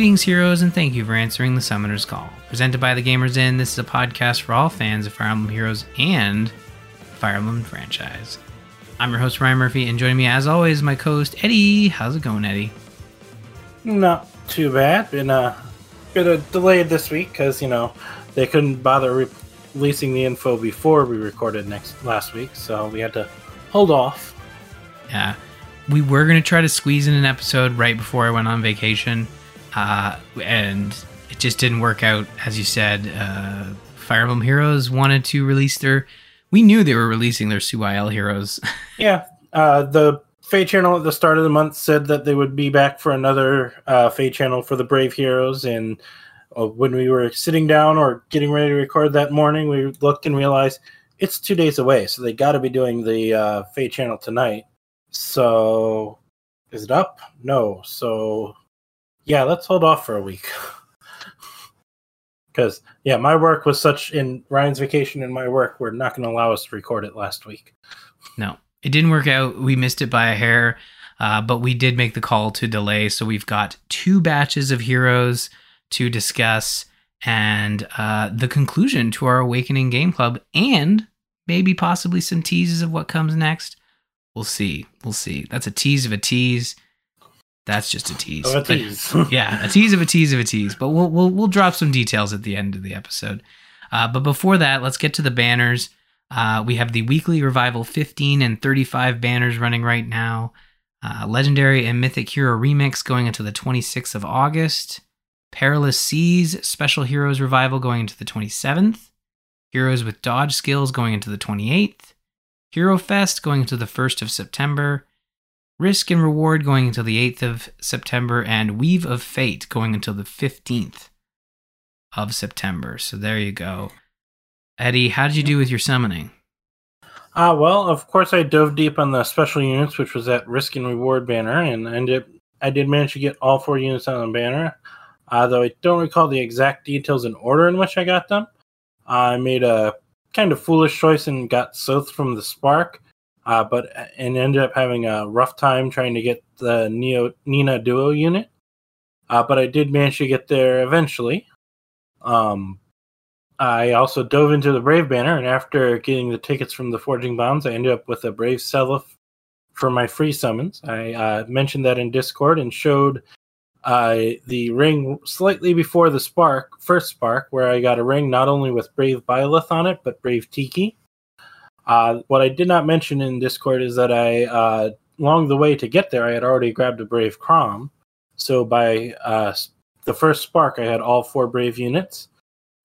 Greetings, heroes, and thank you for answering the Summoner's Call. Presented by the Gamers Inn, this is a podcast for all fans of Fire Emblem Heroes and Fire Emblem franchise. I'm your host, Ryan Murphy, and joining me, as always, my co host, Eddie. How's it going, Eddie? Not too bad. Been uh, a bit of delayed this week because you know they couldn't bother re- releasing the info before we recorded next last week, so we had to hold off. Yeah, we were going to try to squeeze in an episode right before I went on vacation, uh, and it just didn't work out. As you said, uh, Fire Emblem Heroes wanted to release their. We knew they were releasing their CYL Heroes. Yeah, uh, the Feh channel at the start of the month said that they would be back for another uh, channel for the Brave Heroes, and uh, when we were sitting down or getting ready to record that morning, we looked and realized it's two days away, so they got to be doing the uh, channel tonight. So, is it up? No. So, yeah, let's hold off for a week. Because, yeah, my work was such in Ryan's vacation and my work were not going to allow us to record it last week. No, it didn't work out. We missed it by a hair, uh, but we did make the call to delay. So we've got two batches of heroes to discuss and uh, the conclusion to our Awakening Game Club and maybe possibly some teases of what comes next. We'll see. We'll see. That's a tease of a tease. That's just a tease. Oh, a But- yeah, a tease of a tease of a tease. But we'll we'll we'll drop some details at the end of the episode. Uh, but before that, let's get to the banners. Uh, we have the weekly revival 15 and 35 banners running right now. Uh, Legendary and Mythic Hero Remix going into the 26th of August. Perilous Seas Special Heroes Revival going into the 27th. Heroes with Dodge Skills going into the 28th. Hero Fest going into the 1st of September. Risk and Reward going until the 8th of September, and Weave of Fate going until the 15th of September. So there you go. Eddie, how did you do with your summoning? Ah, well, of course, I dove deep on the special units, which was that risk and reward banner, and I ended, I did manage to get all four units on the banner. Uh, though I don't recall the exact details in order in which I got them. I made a kind of foolish choice and got Sothe from the Spark, uh, but and ended up having a rough time trying to get the Neo Nina Duo unit. Uh, but I did manage to get there eventually. Um, I also dove into the Brave banner, and after getting the tickets from the Forging Bounds, I ended up with a Brave Seliph for my free summons. I uh, mentioned that in Discord and showed uh, the ring slightly before the spark, first spark, where I got a ring not only with Brave Byleth on it, but Brave Tiki. Uh, what I did not mention in Discord is that I, uh, along the way to get there, I had already grabbed a Brave Chrom. So by uh, the first spark, I had all four Brave units.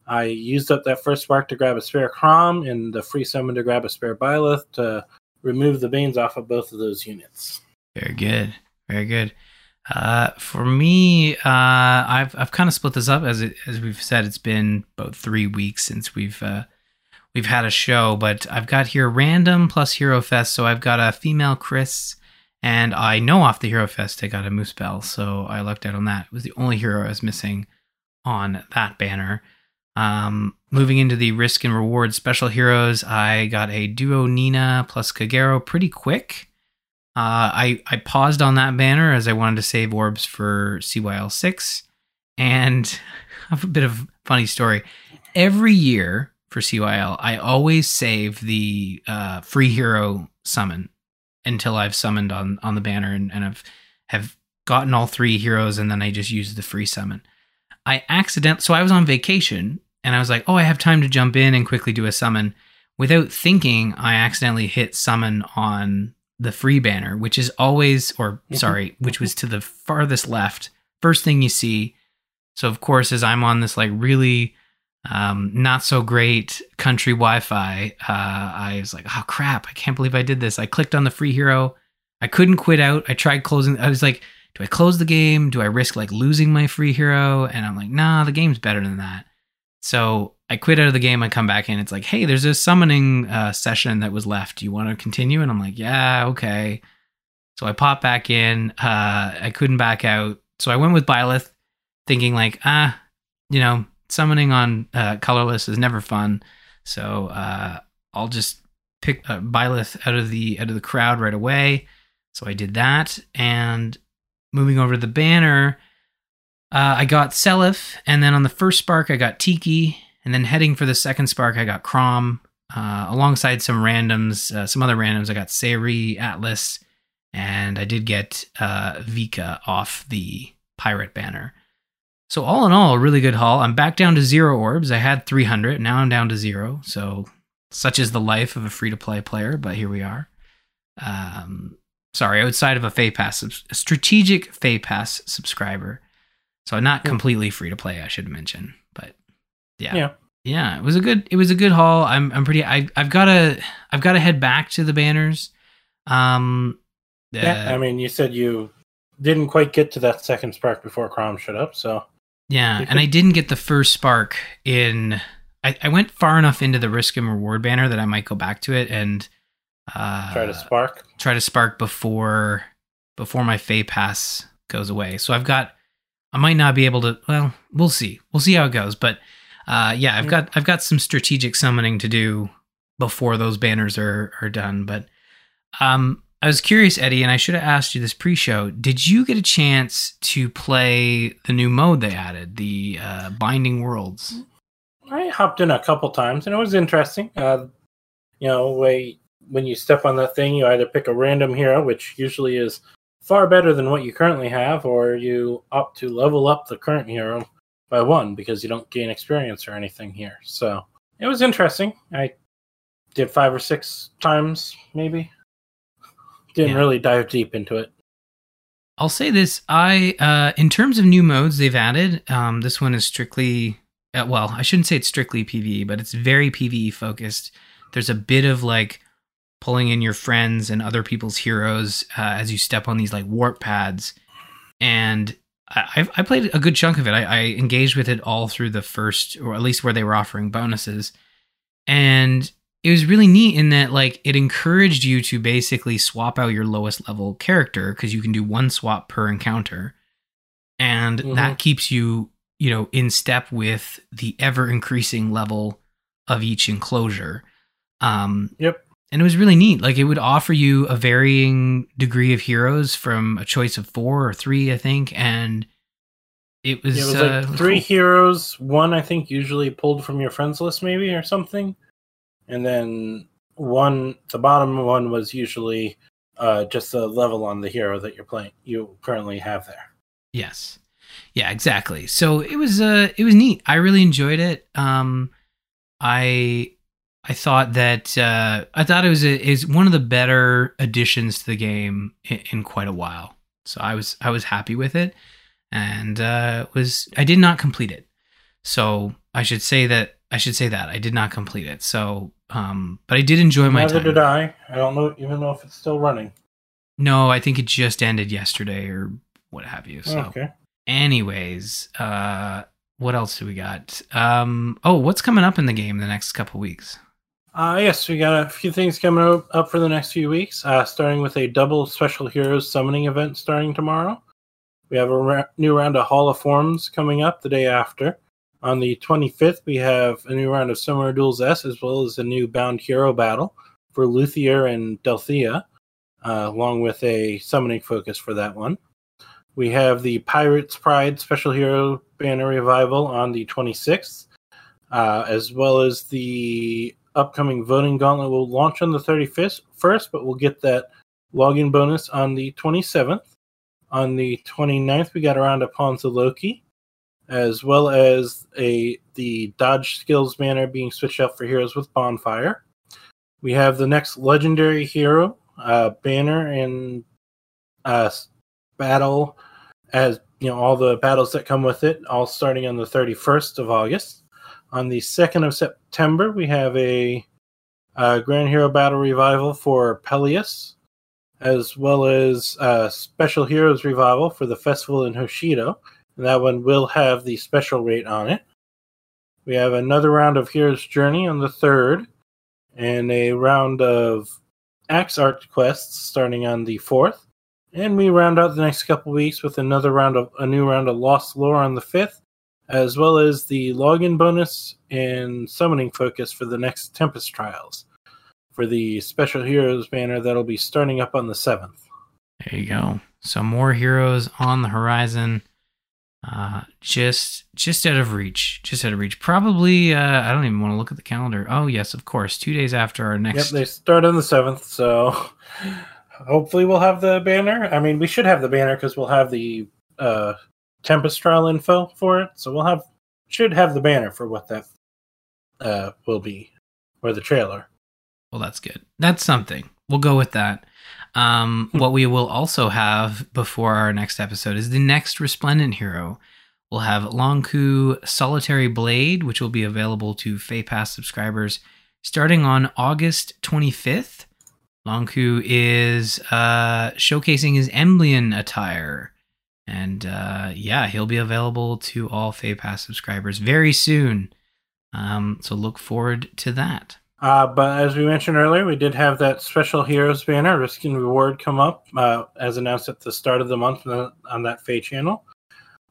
I used up that first spark to grab a spare Chrom and the free summon to grab a spare Byleth to remove the Banes off of both of those units. Very good. Very good. Uh, for me, uh, I've I've kind of split this up as it, as we've said. It's been about three weeks since we've uh, we've had a show, but I've got here random plus Hero Fest. So I've got a female Kris, and I know off the Hero Fest I got a Moose Bell, so I lucked out on that. It was the only hero I was missing on that banner. Um, moving into the risk and reward special heroes, I got a duo Nina plus Kagero pretty quick. Uh, I I paused on that banner as I wanted to save orbs for CYL six, and I have a bit of funny story. Every year for CYL, I always save the uh, free hero summon until I've summoned on on the banner and, and I've have gotten all three heroes, and then I just use the free summon. I accident so I was on vacation and I was like, oh, I have time to jump in and quickly do a summon. Without thinking, I accidentally hit summon on the free banner, which is always, or sorry, which was to the farthest left, first thing you see. So of course, as I'm on this like really um, not so great country Wi-Fi, uh, I was like, oh crap, I can't believe I did this. I clicked on the free hero. I couldn't quit out. I tried closing. I was like, do I close the game? Do I risk like losing my free hero? And I'm like, nah, the game's better than that. So I quit out of the game. I come back in. It's like, hey, there's a summoning uh, session that was left. Do you want to continue? And I'm like, yeah, okay. So I pop back in. Uh, I couldn't back out. So I went with Byleth, thinking like, ah, you know, summoning on uh, colorless is never fun. So uh, I'll just pick uh, Byleth out of the out of the crowd right away. So I did that, and moving over to the banner, Uh, I got Seliph, and then on the first spark, I got Tiki, and then heading for the second spark, I got Chrom, uh, alongside some randoms, uh, some other randoms. I got Sayri, Atlas, and I did get uh, Vika off the pirate banner. So all in all, a really good haul. I'm back down to zero orbs. I had 300, now I'm down to zero. So such is the life of a free to play player, but here we are. Um, sorry, outside of a Feh Pass, a strategic Feh Pass subscriber. So not completely free to play, I should mention, but yeah. Yeah. Yeah, it was a good it was a good haul. I'm I'm pretty I I've got to I've got to head back to the banners. Um Yeah, I uh, mean, you said you didn't quite get to that second spark before Chrom showed up, so yeah, and I didn't get the first spark in I, I went far enough into the risk and reward banner that I might go back to it and uh try to spark. try to spark before before my Feh pass goes away. So I've got I might not be able to well, we'll see. We'll see how it goes. But uh yeah, I've got I've got some strategic summoning to do before those banners are are done. But um I was curious, Eddie, and I should have asked you this pre-show. Did you get a chance to play the new mode they added, the uh, Binding Worlds? I hopped in a couple times and it was interesting. Uh, you know, way when you step on that thing, you either pick a random hero, which usually is far better than what you currently have, or you opt to level up the current hero by one because you don't gain experience or anything here. So it was interesting. I did five or six times, maybe. Didn't Yeah. really dive deep into it. I'll say this: I, uh, in terms of new modes they've added, um, this one is strictly, uh, well, I shouldn't say it's strictly PVE, but it's very PVE focused. There's a bit of like pulling in your friends and other people's heroes uh, as you step on these like warp pads, and I, I've- played a good chunk of it. I, I engaged with it all through the first, or at least where they were offering bonuses, and it was really neat in that like it encouraged you to basically swap out your lowest level character because you can do one swap per encounter and Mhm. that keeps you you know in step with the ever increasing level of each enclosure um Yep. and it was really neat like it would offer you a varying degree of heroes from a choice of four or three i think and it was, It was uh, like three cool. heroes. One, I think, usually pulled from your friends list, maybe or something, and then one. The bottom one was usually uh, just a level on the hero that you're playing. You currently have there. Yes. Yeah, exactly. So it was uh it was neat. I really enjoyed it. Um I I thought that uh I thought it was a, is one of the better additions to the game in, in quite a while. So I was I was happy with it and uh was I did not complete it. So I should say that I should say that I did not complete it. So um but I did enjoy my Neither time. did I. I don't know even know if it's still running. No, I think it just ended yesterday or what have you. So Okay. anyways uh what else do we got um oh what's coming up in the game the next couple weeks Uh, yes, we got a few things coming up, for the next few weeks, uh, starting with a double Special Heroes summoning event starting tomorrow. We have a ra- new round of Hall of Forms coming up the day after. On the 25th, we have a new round of Summoner Duels S, as well as a new Bound Hero battle for Luthier and Delthea, uh, along with a summoning focus for that one. We have the Pirates Pride Special Hero Banner Revival on the 26th, uh, as well as the upcoming voting gauntlet will launch on the 31st, first, but we'll get that login bonus on the 27th. On the 29th, we got around Pawns of Loki, as well as a the dodge skills banner being switched out for heroes with bonfire. We have the next legendary hero uh, banner and uh, battle, as you know, all the battles that come with it, all starting on the 31st of August. On the 2nd of September, we have a uh, Grand Hero Battle Revival for Peleus, as well as uh, Special Heroes Revival for the festival in Hoshido. That one will have the special rate on it. We have another round of Heroes Journey on the 3rd, and a round of Axe Art quests starting on the 4th. And we round out the next couple weeks with another round of a new round of Lost Lore on the 5th, as well as the login bonus and summoning focus for the next Tempest Trials for the Special Heroes banner that'll be starting up on the 7th. there you go so more heroes on the horizon Uh, just just out of reach, just out of reach. Probably, uh, I don't even want to look at the calendar. Oh yes, of course, two days after our next. Yep, they start on the seventh, so hopefully we'll have the banner. I mean, we should have the banner because we'll have the uh, Tempest trial info for it. So we'll have should have the banner for what that uh, will be, or the trailer. Well, that's good. That's something. We'll go with that. Um, what we will also have before our next episode is the next Resplendent hero. We'll have Lon'qu Solitary Blade, which will be available to Feh Pass subscribers starting on August 25th. Lon'qu is uh, showcasing his Emblian attire. And uh, yeah, he'll be available to all Feh Pass subscribers very soon. Um, so look forward to that. Uh, but as we mentioned earlier, we did have that special heroes banner, risk and reward, come up uh, as announced at the start of the month on that Feh channel.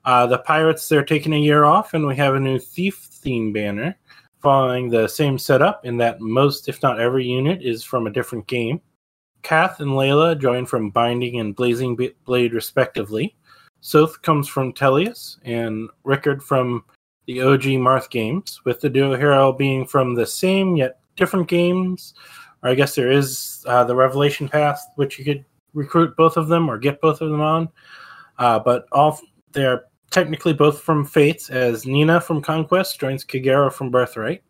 Uh, the pirates they're taking a year off, and we have a new thief theme banner following the same setup in that most, if not every, unit is from a different game. Kath and Layla join from Binding and Blazing Blade, respectively. Sothe comes from Tellius, and Rickard from the OG Marth games, with the duo hero being from the same yet different games. Or I guess there is uh, the Revelation Path, which you could recruit both of them or get both of them on. Uh, but all they're technically both from Fates, as Nina from Conquest joins Kagero from Birthright.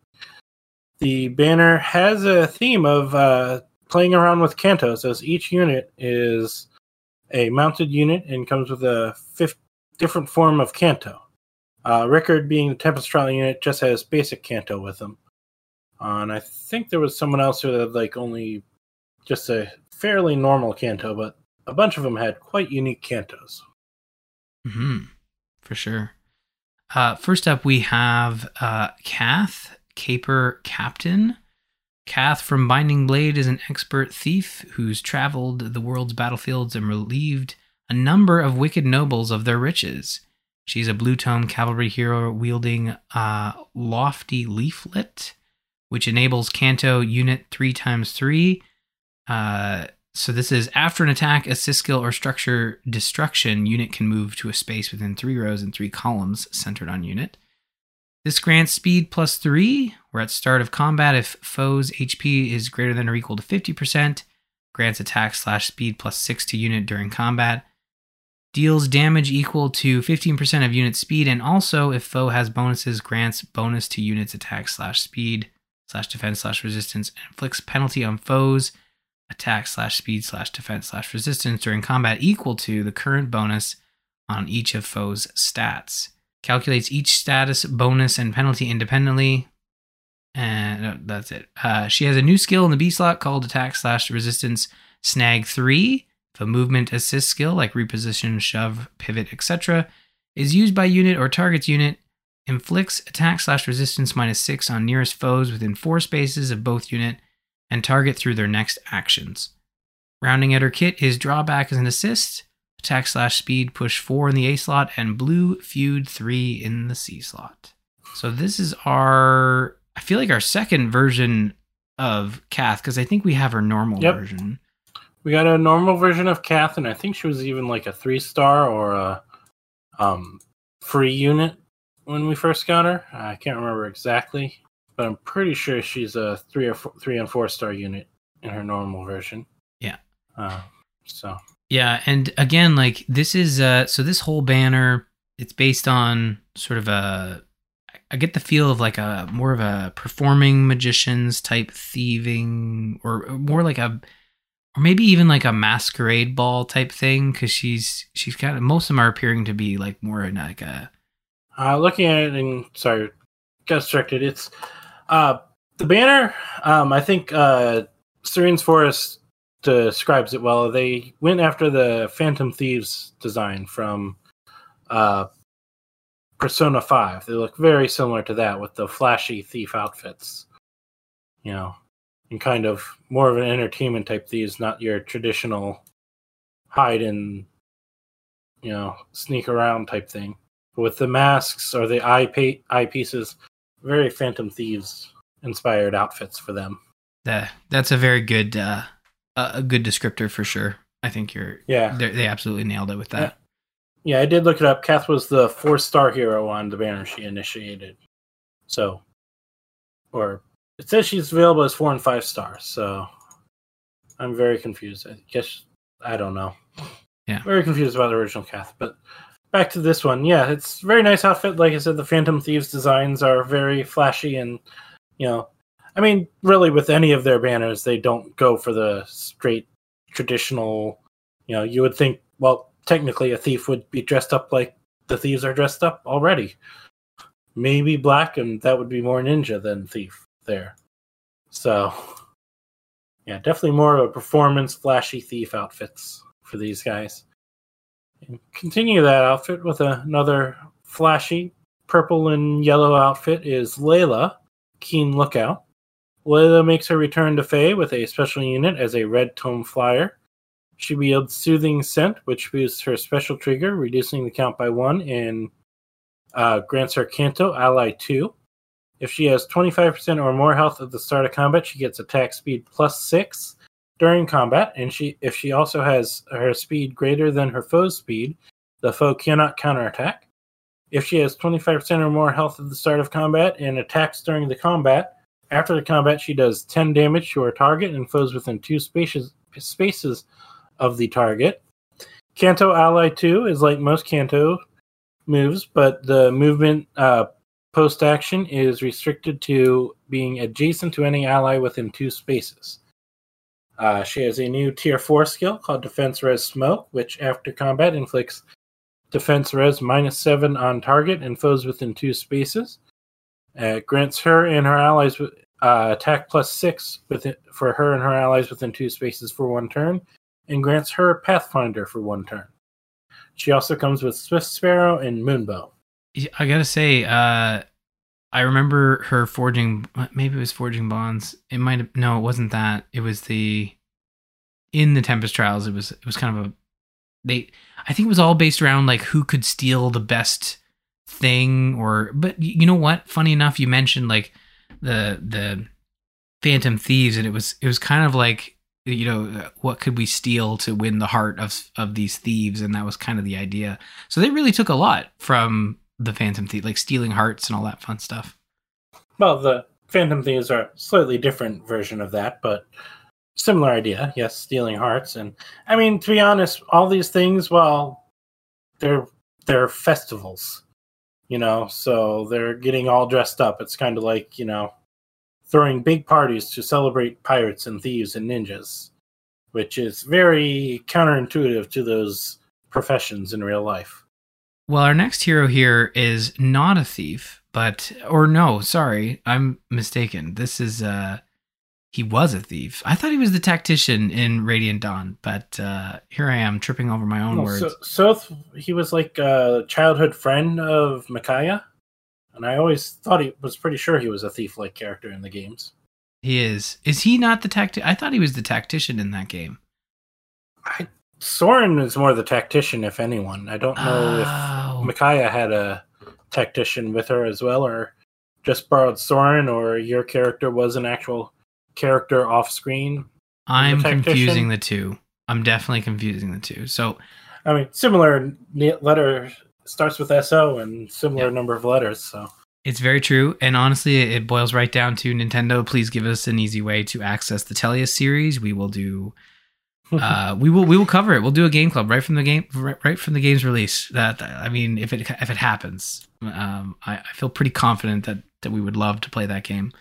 The banner has a theme of uh, playing around with cantos, as each unit is a mounted unit and comes with a fifth different form of canto. Uh, Rickard, being the Tempest Trial unit, just has basic canto with them. Uh, and I think there was someone else who had like only just a fairly normal canto, but a bunch of them had quite unique cantos. Hmm, for sure. Uh, first up, we have uh, Kath, Caper Captain. Kath from Binding Blade is an expert thief who's traveled the world's battlefields and relieved a number of wicked nobles of their riches. She's a blue tome cavalry hero wielding a lofty leaflet which enables Canto unit three times three. Uh, so this is after an attack, assist skill, or structure destruction, unit can move to a space within three rows and three columns centered on unit. This grants speed plus three, where at start of combat, if foe's HP is greater than or equal to 50%, grants attack slash speed plus six to unit during combat. Deals damage equal to 15% of unit speed, and also if foe has bonuses, grants bonus to unit's attack slash speed slash defense slash resistance and inflicts penalty on foes attack slash speed slash defense slash resistance during combat equal to the current bonus on each of foes stats. Calculates each status bonus and penalty independently and uh, that's it. Uh, she has a new skill in the b slot called attack slash resistance snag 3 if a movement assist skill like reposition shove pivot etc is used by unit or targets unit inflicts attack slash resistance minus 6 on nearest foes within 4 spaces of both unit and target through their next actions. Rounding out her kit is drawback as an assist, attack slash speed push 4 in the A slot, and blue feud 3 in the C slot. So this is our, I feel like our second version of Kath, because I think we have her normal yep. version. We got a normal version of Kath, and I think she was even like a three star or a um, free unit when we first got her. I can't remember exactly, but I'm pretty sure she's a three or four, three and four star unit in her normal version. Yeah. Uh, so. Yeah, and again, like this is uh, so this whole banner, it's based on sort of a. I get the feel of like a more of a performing magicians type thieving, or more like a or maybe even like a masquerade ball type thing because she's she's kind of most of them are appearing to be like more in like a uh, looking at it and sorry, got distracted. It's uh, the banner. Um, I think uh, Serene's Forest describes it well. They went after the Phantom Thieves design from uh, Persona Five. They look very similar to that with the flashy thief outfits. You know, and kind of more of an entertainment type thieves, not your traditional hide and you know sneak around type thing with the masks or the eye pa- eyepieces, very Phantom Thieves inspired outfits for them. Yeah, that's a very good uh, a good descriptor for sure. I think you're yeah they absolutely nailed it with that. Yeah, I did look it up. Kath was the four star hero on the banner she initiated. So, or it says she's available as four and five stars. So, I'm very confused. I guess I don't know. Yeah. very confused about the original Kath. But back to this one. Yeah, it's very nice outfit. Like I said, the Phantom Thieves designs are very flashy and you know, I mean, really, with any of their banners, they don't go for the straight traditional. You know, you would think, well, technically, a thief would be dressed up like the thieves are dressed up already. Maybe black, and that would be more ninja than thief there. So, yeah, definitely more of a performance, flashy thief outfits for these guys. And continue that outfit with another flashy purple and yellow outfit is Layla, Keen Lookout. Layla makes her return to Feh with a special unit as a red tome flyer. She wields Soothing Scent, which boosts her special trigger, reducing the count by one, and uh, grants her Canto Ally 2. If she has 25% or more health at the start of combat, she gets attack speed plus 6 during combat, and she if she also has her speed greater than her foe's speed, the foe cannot counterattack. If she has 25% or more health at the start of combat and attacks during the combat, after the combat she does 10 damage to her target and foes within two spaces spaces of the target. Canto Ally 2 is like most Canto moves, but the movement uh, post action is restricted to being adjacent to any ally within two spaces. Uh, she has a new tier 4 skill called Defense Res Smoke, which after combat inflicts defense res minus 7 on target and foes within two spaces. Uh, grants her and her allies uh, attack plus 6 within, for her and her allies within two spaces for one turn, and grants her Pathfinder for one turn. She also comes with Swift Sparrow and Moonbow. I gotta say, uh, I remember her forging. Maybe it was forging bonds. It might have. No, it wasn't that. It was the in the Tempest Trials. It was. It was kind of a. They. I think it was all based around like who could steal the best thing, or. But you know what? Funny enough, you mentioned like the the Phantom Thieves, and it was it was kind of like you know uh, what could we steal to win the heart of of these thieves, and that was kind of the idea. So they really took a lot from the Phantom Thief, like stealing hearts and all that fun stuff. Well, the Phantom Thieves are a slightly different version of that, but similar idea. Yes, stealing hearts, and I mean to be honest, all these things, well, they're they're festivals, you know, so they're getting all dressed up. It's kind of like you know throwing big parties to celebrate pirates and thieves and ninjas, which is very counterintuitive to those professions in real life. Well, our next hero here is not a thief, but or no, sorry, I'm mistaken. This is uh he was a thief. I thought he was the tactician in Radiant Dawn, but uh here I am tripping over my own No, words. so, Sothe, he was like a childhood friend of Micaiah, and I always thought he was pretty sure he was a thief-like character in the games. he is. Is he not the tacti I thought he was the tactician in that game. I, Soren is more the tactician, if anyone. I don't know Oh. if Micaiah had a tactician with her as well, or just borrowed Soren, or your character was an actual character off screen. I'm tactician? confusing the two. I'm definitely confusing the two. So I mean, similar letter starts with SO and similar Yep. number of letters. So It's very true, and honestly, it boils right down to Nintendo. Please give us an easy way to access the Tellius series. We will do. Uh, we will we will cover it. We'll do a game club right from the game right, right from the game's release. That I mean, if it if it happens, um, I, I feel pretty confident that that we would love to play that game.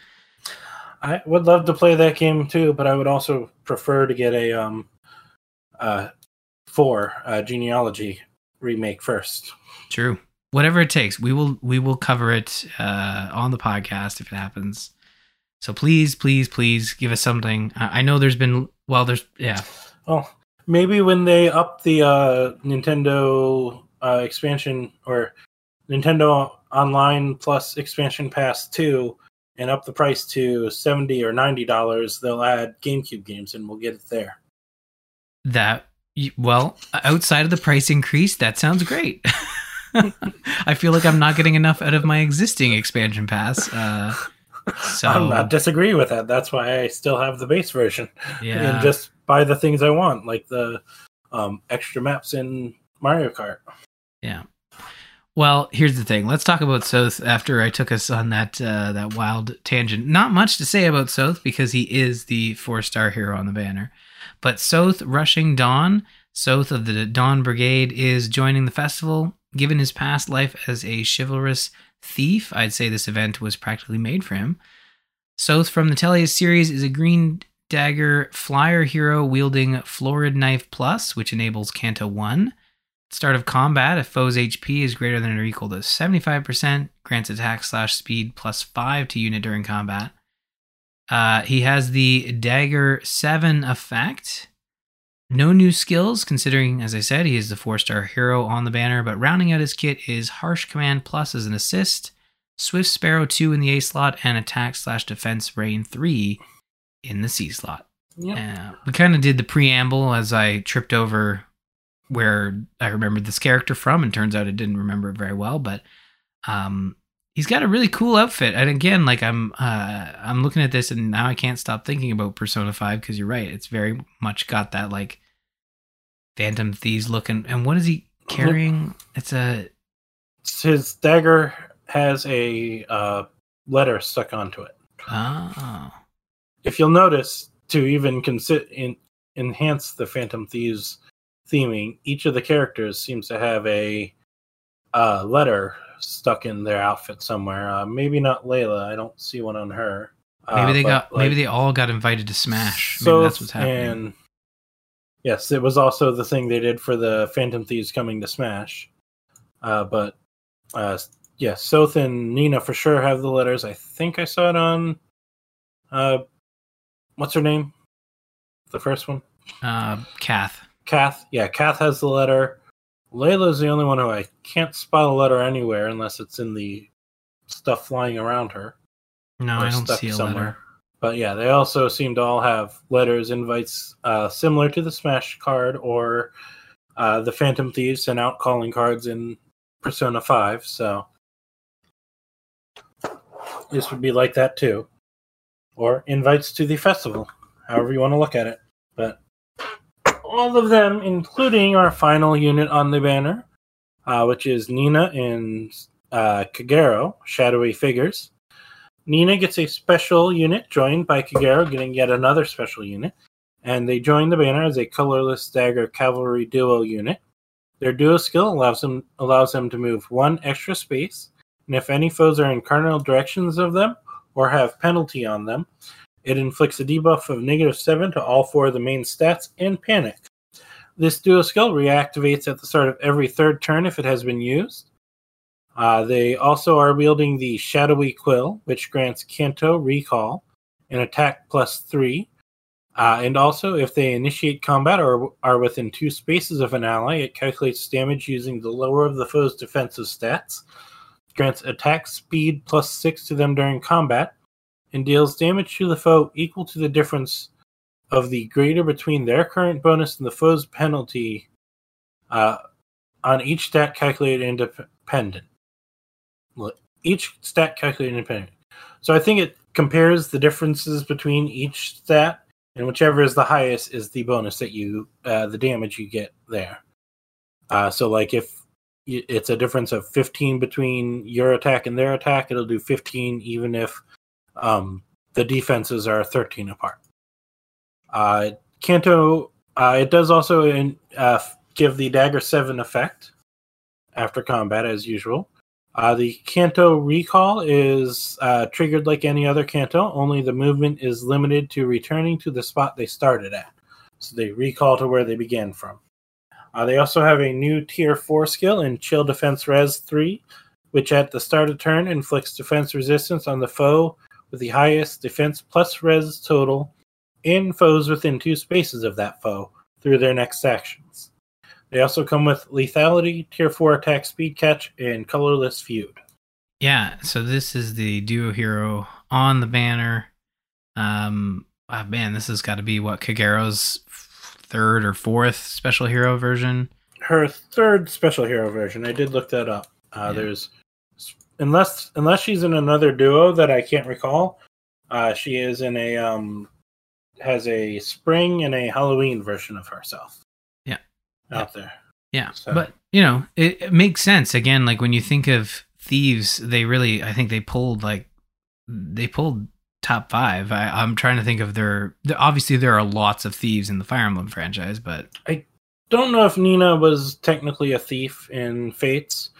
I would love to play that game too, but I would also prefer to get a um uh four uh, genealogy remake first. True. Whatever it takes, we will we will cover it uh, on the podcast if it happens. So please, please, please give us something. I I know there's been well, there's yeah. Well, maybe when they up the uh, Nintendo uh, expansion or Nintendo Online Plus expansion pass two and up the price to seventy or ninety dollars, they'll add GameCube games and we'll get it there. That well, outside of the price increase, that sounds great. I feel like I'm not getting enough out of my existing expansion pass. Uh, so I'm not disagreeing with that. That's why I still have the base version yeah, and just buy the things I want, like the um, extra maps in Mario Kart. Yeah. Well, here's the thing. Let's talk about Sothe after I took us on that uh, that wild tangent. Not much to say about Sothe because he is the four star hero on the banner. But Sothe rushing Dawn, Sothe of the Dawn Brigade, is joining the festival. Given his past life as a chivalrous thief, I'd say this event was practically made for him. Sothe from the Tellius series is a green dagger flyer hero wielding Florid Knife Plus, which enables Canto 1. Start of combat, if foe's HP is greater than or equal to 75%, grants attack slash speed plus 5 to unit during combat. Uh, he has the Dagger 7 effect. No new skills, considering, as I said, he is the 4 star hero on the banner, but rounding out his kit is Harsh Command Plus as an assist, Swift Sparrow 2 in the A slot, and Attack slash Defense Rain 3 in the C slot. Yep. Uh, we kind of did the preamble as I tripped over where I remembered this character from, and turns out I didn't remember it very well. But um, he's got a really cool outfit, and again, like I'm uh, I'm looking at this, and now I can't stop thinking about Persona Five because you're right, it's very much got that like Phantom Thieves look, and, and what is he carrying? It's a His dagger has a uh, letter stuck onto it. oh If you'll notice, to even consider in, enhance the Phantom Thieves theming, each of the characters seems to have a uh, letter stuck in their outfit somewhere. Uh, maybe not Layla. I don't see one on her. maybe Uh, they but, got maybe they all got invited to Smash. Maybe So that's what's happening. And yes, it was also the thing they did for the Phantom Thieves coming to Smash. Uh, but uh, yeah, Sothe and Nina for sure have the letters. I think I saw it on. Uh, what's her name? The first one, Uh, Kath. Kath. Yeah, Kath has the letter. Layla's the only one who I can't spot a letter anywhere unless it's in the stuff flying around her. No, I don't see a somewhere. letter. But yeah, they also seem to all have letters, invites uh, similar to the Smash card or uh, the Phantom Thieves sent out calling cards in Persona 5. So this would be like that too. Or invites to the festival, however you want to look at it. But all of them, including our final unit on the banner, uh, which is Nina and uh, Kagero, shadowy figures. Nina gets a special unit joined by Kagero getting yet another special unit, and they join the banner as a colorless dagger cavalry duo unit. Their duo skill allows them allows them to move one extra space, and if any foes are in cardinal directions of them or have penalty on them, it inflicts a debuff of negative seven to all four of the main stats and panic. This duo skill reactivates at the start of every third turn if it has been used. Uh, they also are wielding the Shadowy Quill, which grants Canto Recall and attack plus three. Uh, and also, if they initiate combat or are within two spaces of an ally, it calculates damage using the lower of the foe's defensive stats, grants attack speed plus six to them during combat, and deals damage to the foe equal to the difference of the greater between their current bonus and the foe's penalty uh, on each stat calculated independent. Each stat calculated independent. So I think it compares the differences between each stat, and whichever is the highest is the bonus that you, uh, the damage you get there. Uh, so like if it's a difference of 15 between your attack and their attack, it'll do 15 even if um, the defenses are 13 apart. Uh, Canto, uh, it does also in, uh, give the dagger 7 effect after combat as usual. Uh, the Canto recall is uh, triggered like any other Canto, only the movement is limited to returning to the spot they started at. So they recall to where they began from. Uh, they also have a new tier 4 skill in Chill Defense Res 3, which at the start of turn inflicts defense resistance on the foe with the highest defense plus res total in foes within two spaces of that foe through their next actions. They also come with lethality, tier 4 attack speed catch, and colorless feud. Yeah, so this is the duo hero on the banner. Um, ah, man, this has got to be what Kagero's third or fourth special hero version. Her third special hero version, I did look that up. Uh, Yeah. There's unless unless she's in another duo that I can't recall, uh, she is in a um has a spring and a Halloween version of herself. Yeah. out there. Yeah, So- but you know, it, it makes sense. Again, like when you think of thieves, they really, I think they pulled like they pulled top five. I, I'm trying to think of their. Obviously, there are lots of thieves in the Fire Emblem franchise, but I Don't know if Nina was technically a thief in Fates,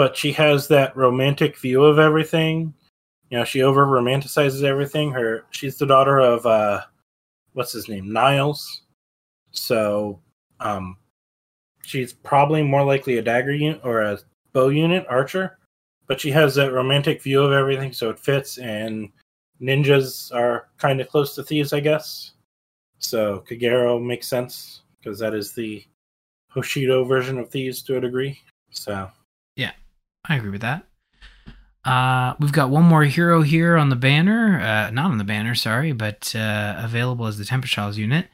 but she has that romantic view of everything. You know, she over romanticizes everything. Her she's the daughter of uh what's his name? Niles. So um she's probably more likely a dagger unit or a bow unit, archer. But she has that romantic view of everything, so it fits and ninjas are kind of close to thieves, I guess. So Kagero makes sense because that is the Hoshido version of thieves to a degree. So I agree with that. Uh, we've got one more hero here on the banner. Uh, not on the banner, sorry, but uh, available as the Tempest Trials unit.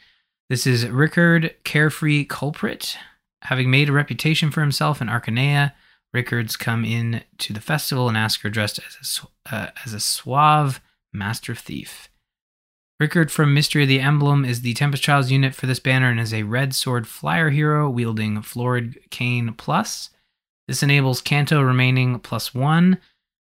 This is Rickard Carefree Culprit. Having made a reputation for himself in Archanea, Rickards come in to the festival and ask her dressed as a, uh, as a suave master thief. Rickard from Mystery of the Emblem is the Tempest Trials unit for this banner and is a red sword flyer hero wielding Florid Cane Plus. This enables Canto remaining plus one.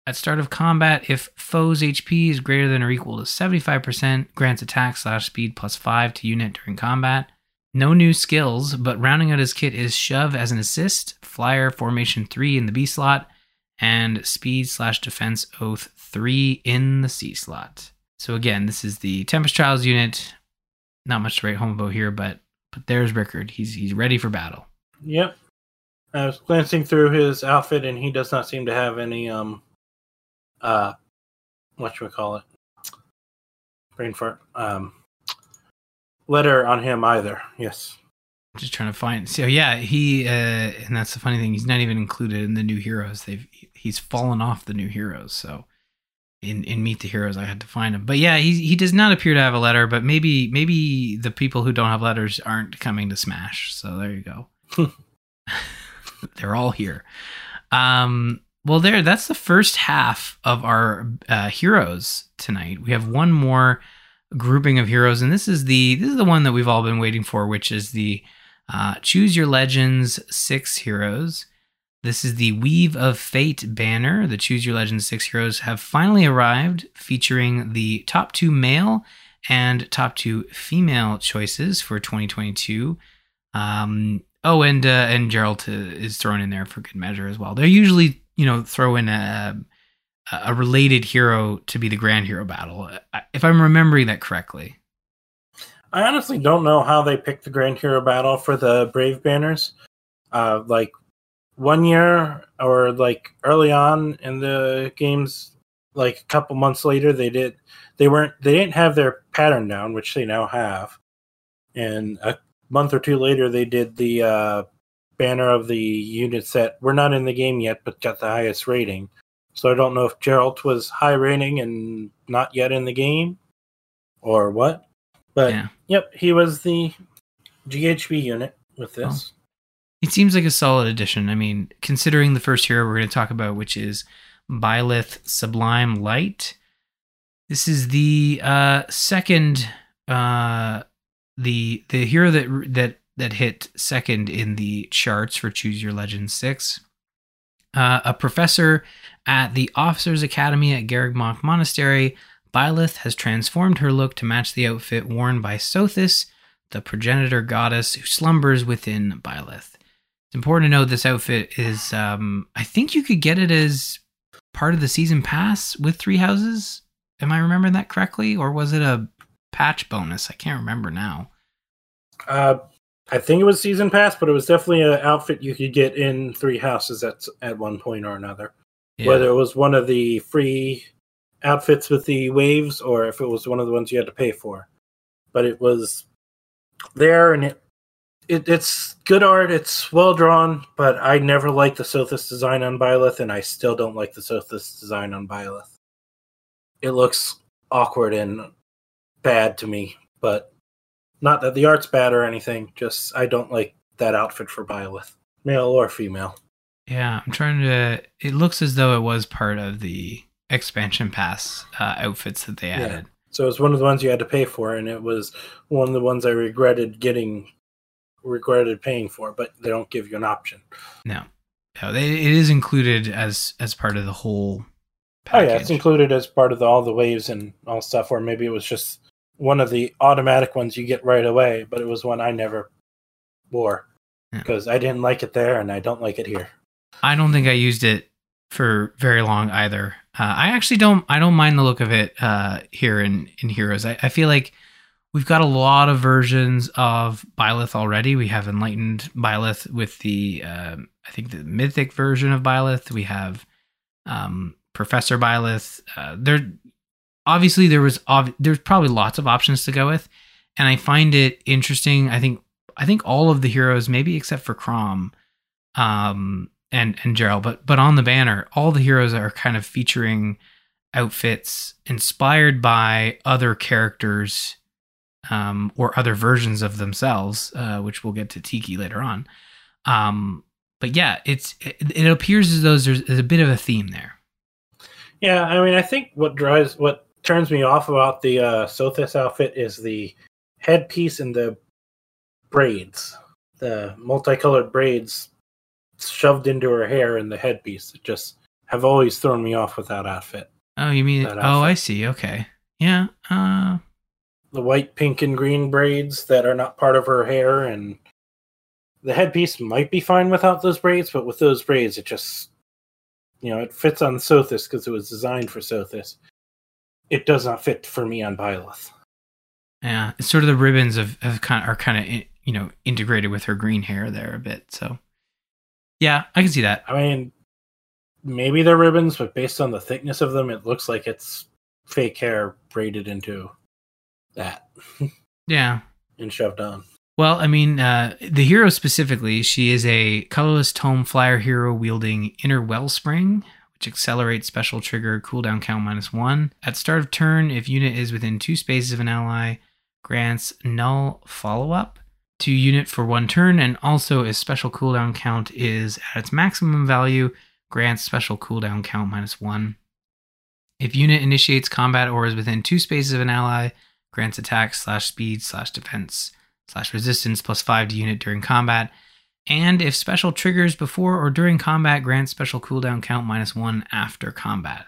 At start of combat, if foe's HP is greater than or equal to 75%, grants attack slash speed plus 5 to unit during combat. No new skills, but rounding out his kit is Shove as an assist, Flyer Formation 3 in the B slot, and Speed slash Defense Oath 3 in the C slot. So again, this is the Tempest Trials unit. Not much to write home about here, but but there's Rickard. He's he's ready for battle. Yep. I was glancing through his outfit, and he does not seem to have any um, uh, what should we call it? Brain fart. Um, letter on him either. Yes. just trying to find so yeah he uh and that's the funny thing he's not even included in the new heroes they've he's fallen off the new heroes so in in meet the heroes i had to find him but yeah he he does not appear to have a letter but maybe maybe the people who don't have letters aren't coming to smash so there you go they're all here. Um well there that's the first half of our uh heroes tonight. We have one more grouping of heroes and this is the this is the one that we've all been waiting for which is the uh, choose your legends six heroes. This is the weave of fate banner. The choose your legends six heroes have finally arrived featuring the top two male and top two female choices for 2022 um oh and uh, and Geralt uh, is thrown in there for good measure as well they usually you know throw in a a related hero to be the grand hero battle if i'm remembering that correctly I honestly don't know how they picked the Grand Hero Battle for the Brave banners. Uh, like one year or like early on in the games, like a couple months later, they did. They weren't. They didn't have their pattern down, which they now have. And a month or two later, they did the uh, banner of the units that were not in the game yet, but got the highest rating. So I don't know if Geralt was high rating and not yet in the game, or what. But Yeah. yep, he was the GHB unit with this. It seems like a solid addition. I mean, considering the first hero we're going to talk about, which is Byleth Sublime Light, this is the uh, second uh, the the hero that that that hit second in the charts for Choose Your Legend six. Uh, a professor at the Officers Academy at Garreg Mach Monastery, Byleth has transformed her look to match the outfit worn by Sothis, the progenitor goddess who slumbers within Byleth. It's important to note this outfit is, um, I think you could get it as part of the season pass with Three Houses. Am I remembering that correctly? Or was it a patch bonus? I can't remember now. Uh, I think it was season pass, but it was definitely an outfit you could get in three houses at at one point or another. Yeah. Whether it was one of the free outfits with the waves, or if it was one of the ones you had to pay for. But it was there, and it, it it's good art. It's well drawn, but I never liked the Sothis design on Byleth, and I still don't like the Sothis design on Byleth. It looks awkward and bad to me, but not that the art's bad or anything. Just I don't like that outfit for Byleth, male or female. Yeah, I'm trying to. It looks as though it was part of the expansion pass uh, outfits that they Yeah. added. So it was one of the ones you had to pay for, and it was one of the ones I regretted getting regretted paying for, but they don't give you an option. No, no, they, it is included as as part of the whole. Oh yeah, it's included as part of the, all the waves and all stuff. Or maybe it was just one of the automatic ones you get right away, but it was one I never wore Yeah. because I didn't like it there and I don't like it here. I don't think I used it for very long either. Uh, I actually don't. I don't mind the look of it uh, here in in Heroes. I, I feel like we've got a lot of versions of Byleth already. We have Enlightened Byleth with the um, I think the Mythic version of Byleth. We have um, Professor Byleth. Uh, there, obviously, there was ob- there's probably lots of options to go with, and I find it interesting. I think I think all of the heroes, maybe except for Chrom, um, and and Jeralt, but but on the banner, all the heroes are kind of featuring outfits inspired by other characters um, or other versions of themselves, uh, which we'll get to Tiki later on. Um, but yeah, it's it, it appears as though there's, there's a bit of a theme there. Yeah, I mean, I think what drives what turns me off about the uh, Sothis outfit is the headpiece and the braids, the multicolored braids shoved into her hair and the headpiece. It just have always thrown me off with that outfit. Oh, you mean? Oh, I see. Okay, yeah. Uh, The white, pink, and green braids that are not part of her hair, and the headpiece might be fine without those braids, but with those braids, it just you know it fits on Sothis because it was designed for Sothis. It does not fit for me on Byleth. yeah. It's sort of the ribbons of, of kind are kind of you know integrated with her green hair there a bit. So yeah, I can see that. I mean, maybe they're ribbons, but based on the thickness of them, it looks like it's fake hair braided into that Yeah. and shoved on. Well, I mean, uh, the hero specifically, she is a colorless tome flyer hero wielding inner wellspring, which accelerates special trigger cooldown count minus one. At start of turn, if unit is within two spaces of an ally, grants null follow up to unit for one turn, and also if special cooldown count is at its maximum value, grants special cooldown count minus one. If unit initiates combat or is within two spaces of an ally, grants attack slash speed slash defense slash resistance plus five to unit during combat. And if special triggers before or during combat, grants special cooldown count minus one after combat.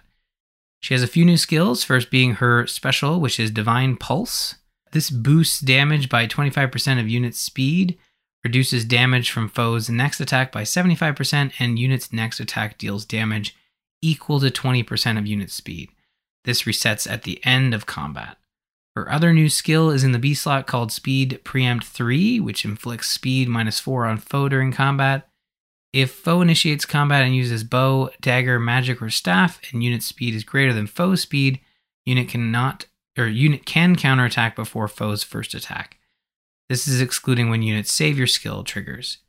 She has a few new skills, first being her special, which is Divine Pulse. This boosts damage by 25% of unit speed, reduces damage from foes' next attack by 75%, and unit's next attack deals damage equal to 20% of unit speed. This resets at the end of combat. Her other new skill is in the B slot called Speed Preempt 3, which inflicts speed minus 4 on foe during combat. If foe initiates combat and uses bow, dagger, magic, or staff, and unit speed is greater than foe speed, unit cannot or unit can counterattack before foe's first attack. This is excluding when unit's savior skill triggers.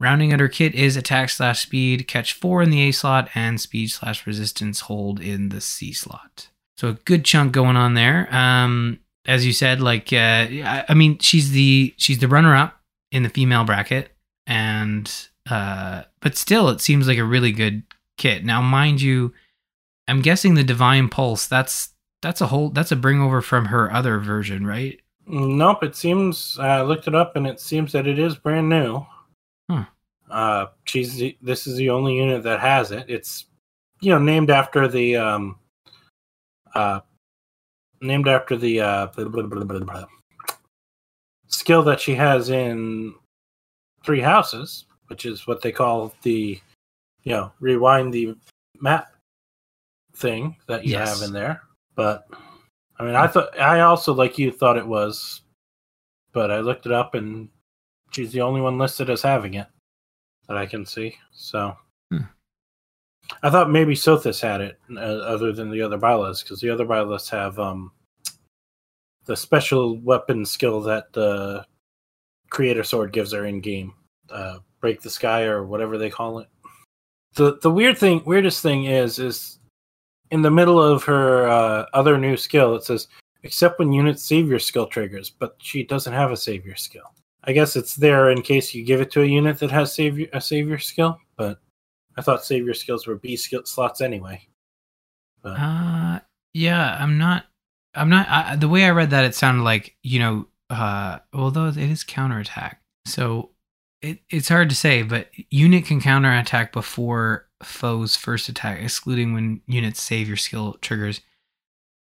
Rounding out her kit is attack slash speed, catch 4 in the A slot, and speed slash resistance hold in the C slot. So a good chunk going on there. Um, as you said, like uh, I, I mean, she's the she's the runner up in the female bracket, and uh, but still, it seems like a really good kit. Now, mind you, I'm guessing the Divine Pulse. That's that's a whole that's a bring over from her other version, right? Nope, it seems I looked it up and it seems that it is brand new. Huh. Uh, she's the, this is the only unit that has it. It's you know named after the um, uh, named after the uh, blah, blah, blah, skill that she has in Three Houses, which is what they call the you know rewind the map thing that you Yes. have in there. But I mean, I thought I also like you thought it was, but I looked it up and she's the only one listed as having it that I can see. So. I thought maybe Sothis had it, uh, other than the other Byleths, because the other Byleths have um, the special weapon skill that the Creator Sword gives her in game, uh, break the sky or whatever they call it. the The weird thing, weirdest thing is, is in the middle of her uh, other new skill, it says except when units save your skill triggers, but she doesn't have a savior skill. I guess it's there in case you give it to a unit that has savior a savior skill, but I thought savior skills were B skill slots anyway. But Uh, yeah, I'm not. I'm not. I, the way I read that, it sounded like you know. Uh, although it is counterattack. So it, it's hard to say, but unit can counterattack before foe's first attack, excluding when units save your skill triggers.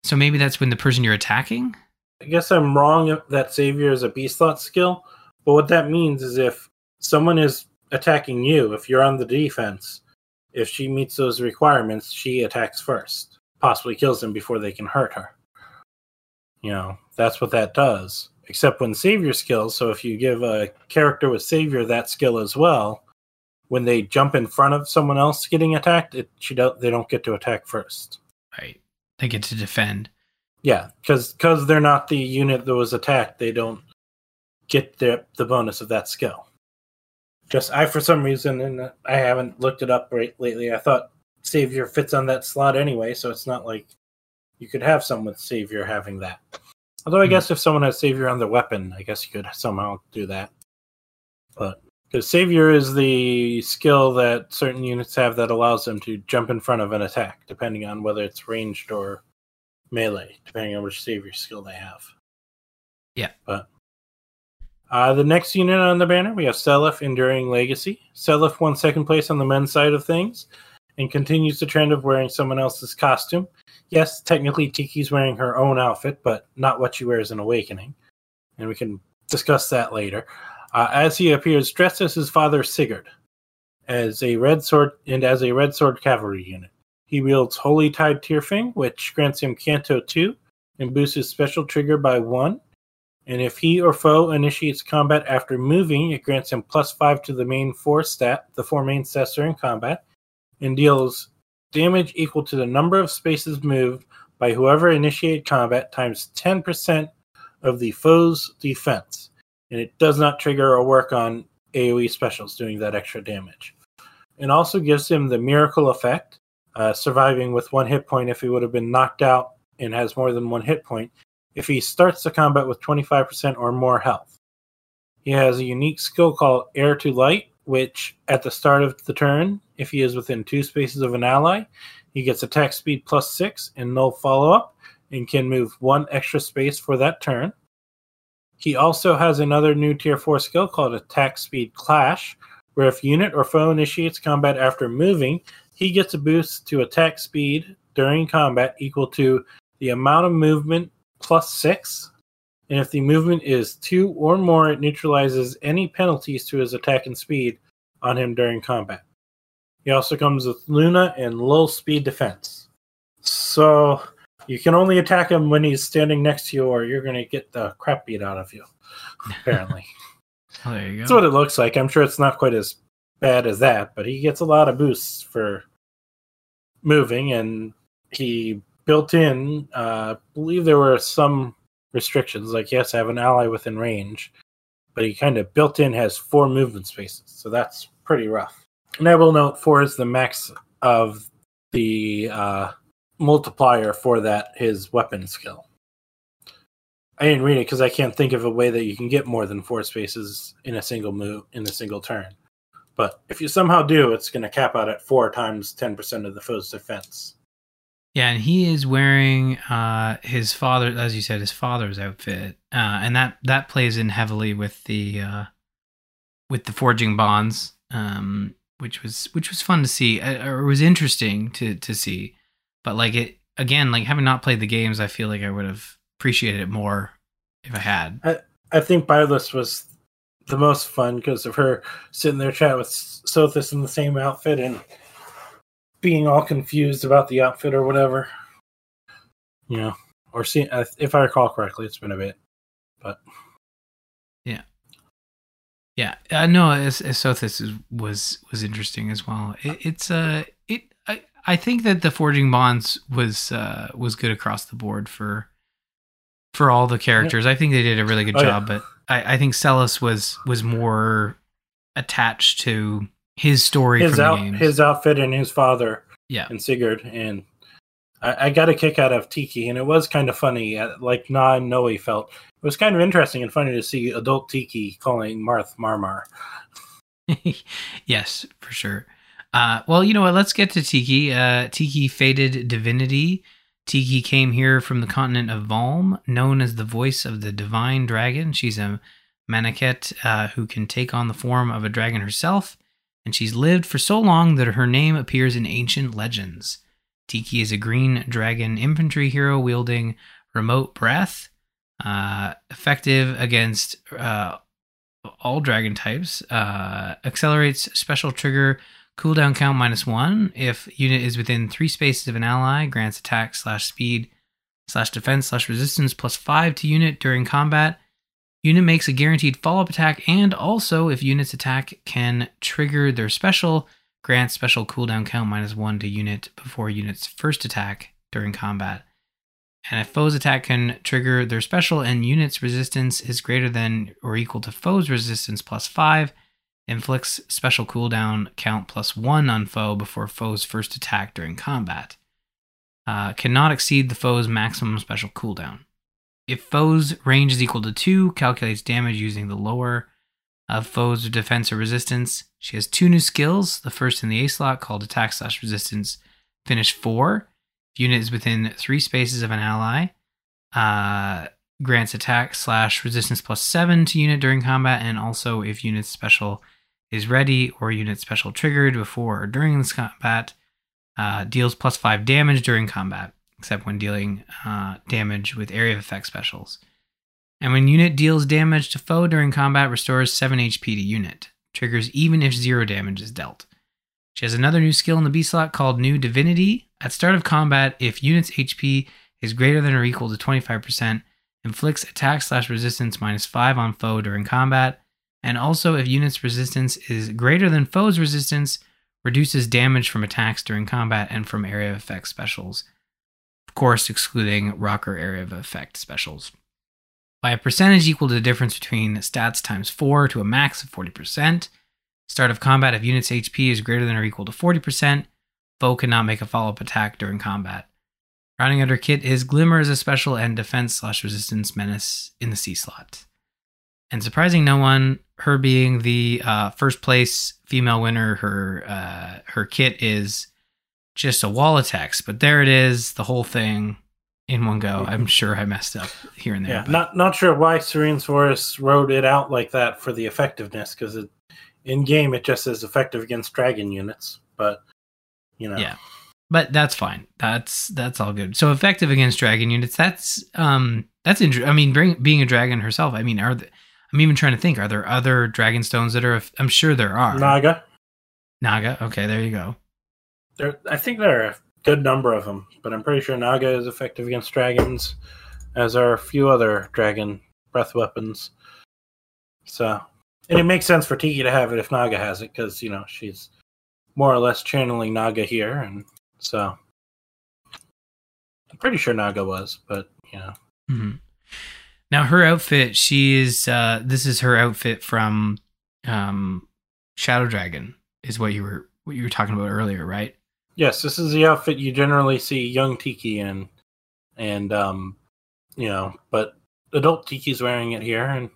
So maybe that's when the person you're attacking. I guess I'm wrong that Savior is a B slot skill, but what that means is if someone is attacking you, if you're on the defense, if she meets those requirements, she attacks first, possibly kills them before they can hurt her. You know, that's what that does. Except when Savior skills, so if you give a character with Savior that skill as well, when they jump in front of someone else getting attacked, it she don't they don't get to attack first. Right. They get to defend. Yeah, because because they're not the unit that was attacked, they don't get the the bonus of that skill. Just I for some reason, and I haven't looked it up right lately. I thought Savior fits on that slot anyway, so it's not like you could have someone with Savior having that. Although I Hmm. guess if someone has Savior on their weapon, I guess you could somehow do that. But because Savior is the skill that certain units have that allows them to jump in front of an attack, depending on whether it's ranged or melee, depending on which Savior skill they have. Yeah. But uh, the next unit on the banner, we have Seliph Enduring Legacy. Seliph won second place on the men's side of things and continues the trend of wearing someone else's costume. Yes, technically Tiki's wearing her own outfit, but not what she wears in Awakening. And we can discuss that later. Uh, as he appears dressed as his father Sigurd, as a red sword and as a red sword cavalry unit. He wields Holy Tide Tyrfing, which grants him Canto 2 and boosts his special trigger by 1. And if he or foe initiates combat after moving, it grants him plus 5 to the main 4 stat, the 4 main stats are in combat, and deals damage equal to the number of spaces moved by whoever initiated combat times 10% of the foe's defense. And it does not trigger or work on AoE specials doing that extra damage. It also gives him the miracle effect, uh, surviving with one hit point if he would have been knocked out and has more than one hit point, if he starts the combat with 25% or more health. He has a unique skill called Heir to Light, which at the start of the turn, if he is within two spaces of an ally, he gets attack speed plus six and no follow up and can move one extra space for that turn. He also has another new tier 4 skill called Attack Speed Clash, where if unit or foe initiates combat after moving, he gets a boost to attack speed during combat equal to the amount of movement plus 6. And if the movement is 2 or more, it neutralizes any penalties to his attack and speed on him during combat. He also comes with Luna and low speed defense. So you can only attack him when he's standing next to you, or you're going to get the crap beat out of you, apparently. There you go. That's what it looks like. I'm sure it's not quite as bad as that, but he gets a lot of boosts for moving, and he built in. Uh, I believe there were some restrictions, like yes, to have an ally within range, but he kind of built in has four movement spaces, so that's pretty rough. And I will note four is the max of the uh, multiplier for that his weapon skill. I didn't read it because I can't think of a way that you can get more than four spaces in a single move in a single turn. But if you somehow do, it's going to cap out at four times ten percent of the foe's defense. Yeah, and he is wearing uh, his father, as you said, his father's outfit, uh, and that that plays in heavily with the uh, with the forging bonds, um, which was which was fun to see, uh, or was interesting to to see. But like it again, like having not played the games, I feel like I would have appreciated it more if I had. I I think Byleth was the most fun because of her sitting there chatting with Sothis in the same outfit and being all confused about the outfit or whatever. You know, or see if I recall correctly, it's been a bit, but Yeah, Yeah. uh, know as, as Sothis is, was was interesting as well. It, it's uh, it I, I think that the forging bonds was uh was good across the board for for all the characters. I think they did a really good Oh, yeah. job, but I, I think Seliph was was more attached to his story his out his outfit and his father yeah, and Sigurd and I, I got a kick out of Tiki and it was kind of funny uh, like and Noe felt it was kind of interesting and funny to see adult Tiki calling Marth Marmar yes, for sure. Uh, well, you know what? Let's get to Tiki. Uh, Tiki Faded Divinity. Tiki came here from the continent of Valm, known as the voice of the divine dragon. She's a Manakete, uh, who can take on the form of a dragon herself, and she's lived for so long that her name appears in ancient legends. Tiki is a green dragon infantry hero wielding remote breath, uh, effective against uh, all dragon types. Uh, accelerates special trigger cooldown count minus one if unit is within three spaces of an ally. Grants attack slash speed slash defense slash resistance plus five to unit during combat. Unit makes a guaranteed follow up attack, and also if unit's attack can trigger their special, grants special cooldown count minus one to unit before unit's first attack during combat. And if foe's attack can trigger their special and unit's resistance is greater than or equal to foe's resistance plus 5, inflicts special cooldown count plus 1 on foe before foe's first attack during combat. Uh, cannot exceed the foe's maximum special cooldown. If foe's range is equal to 2, calculates damage using the lower of foe's defense or resistance. She has two new skills. The first in the A slot called attack slash resistance finish 4 unit is within three spaces of an ally. Uh, grants attack slash resistance plus seven to unit during combat, and also if unit special is ready or unit special triggered before or during this combat, uh, deals plus five damage during combat, except when dealing uh, damage with area of effect specials. And when unit deals damage to foe during combat, restores 7 HP to unit. Triggers even if zero damage is dealt. She has another new skill in the B slot called New Divinity. At start of combat, if unit's HP is greater than or equal to 25%, inflicts attack slash resistance minus 5 on foe during combat. And also, if unit's resistance is greater than foe's resistance, reduces damage from attacks during combat and from area of effect specials. Of course, excluding Rokkr area of effect specials. By a percentage equal to the difference between stats times 4 to a max of 40%. Start of combat, if unit's HP is greater than or equal to 40%, foe cannot make a follow up attack during combat. Rounding out her kit is Glimmer as a special and defense slash resistance menace in the C slot. And surprising no one, her being the uh, first place female winner, her uh, her kit is just a wall of text, but there it is, the whole thing in one go. I'm sure I messed up here and there. Yeah, but- not not sure why Serenes Forest wrote it out like that for the effectiveness because it, in game it just says effective against dragon units, but you know, Yeah. but that's fine. That's that's all good. So effective against dragon units. That's um that's interesting. I mean, bring, being a dragon herself. I mean, are the, I'm even trying to think. Are there other dragon stones that are? I'm sure there are. Naga. Naga. Okay, there you go. There, I think there are a good number of them, but I'm pretty sure Naga is effective against dragons, as are a few other dragon breath weapons. So, and it makes sense for Tiki to have it if Naga has it, because you know she's more or less channeling Naga here, and so I'm pretty sure Naga was, but you know, hmm Now her outfit. She is. Uh, this is her outfit from um, Shadow Dragon. Is what you were what you were talking about earlier, right? Yes, this is the outfit you generally see young Tiki in, and um, you know, but adult Tiki's wearing it here, and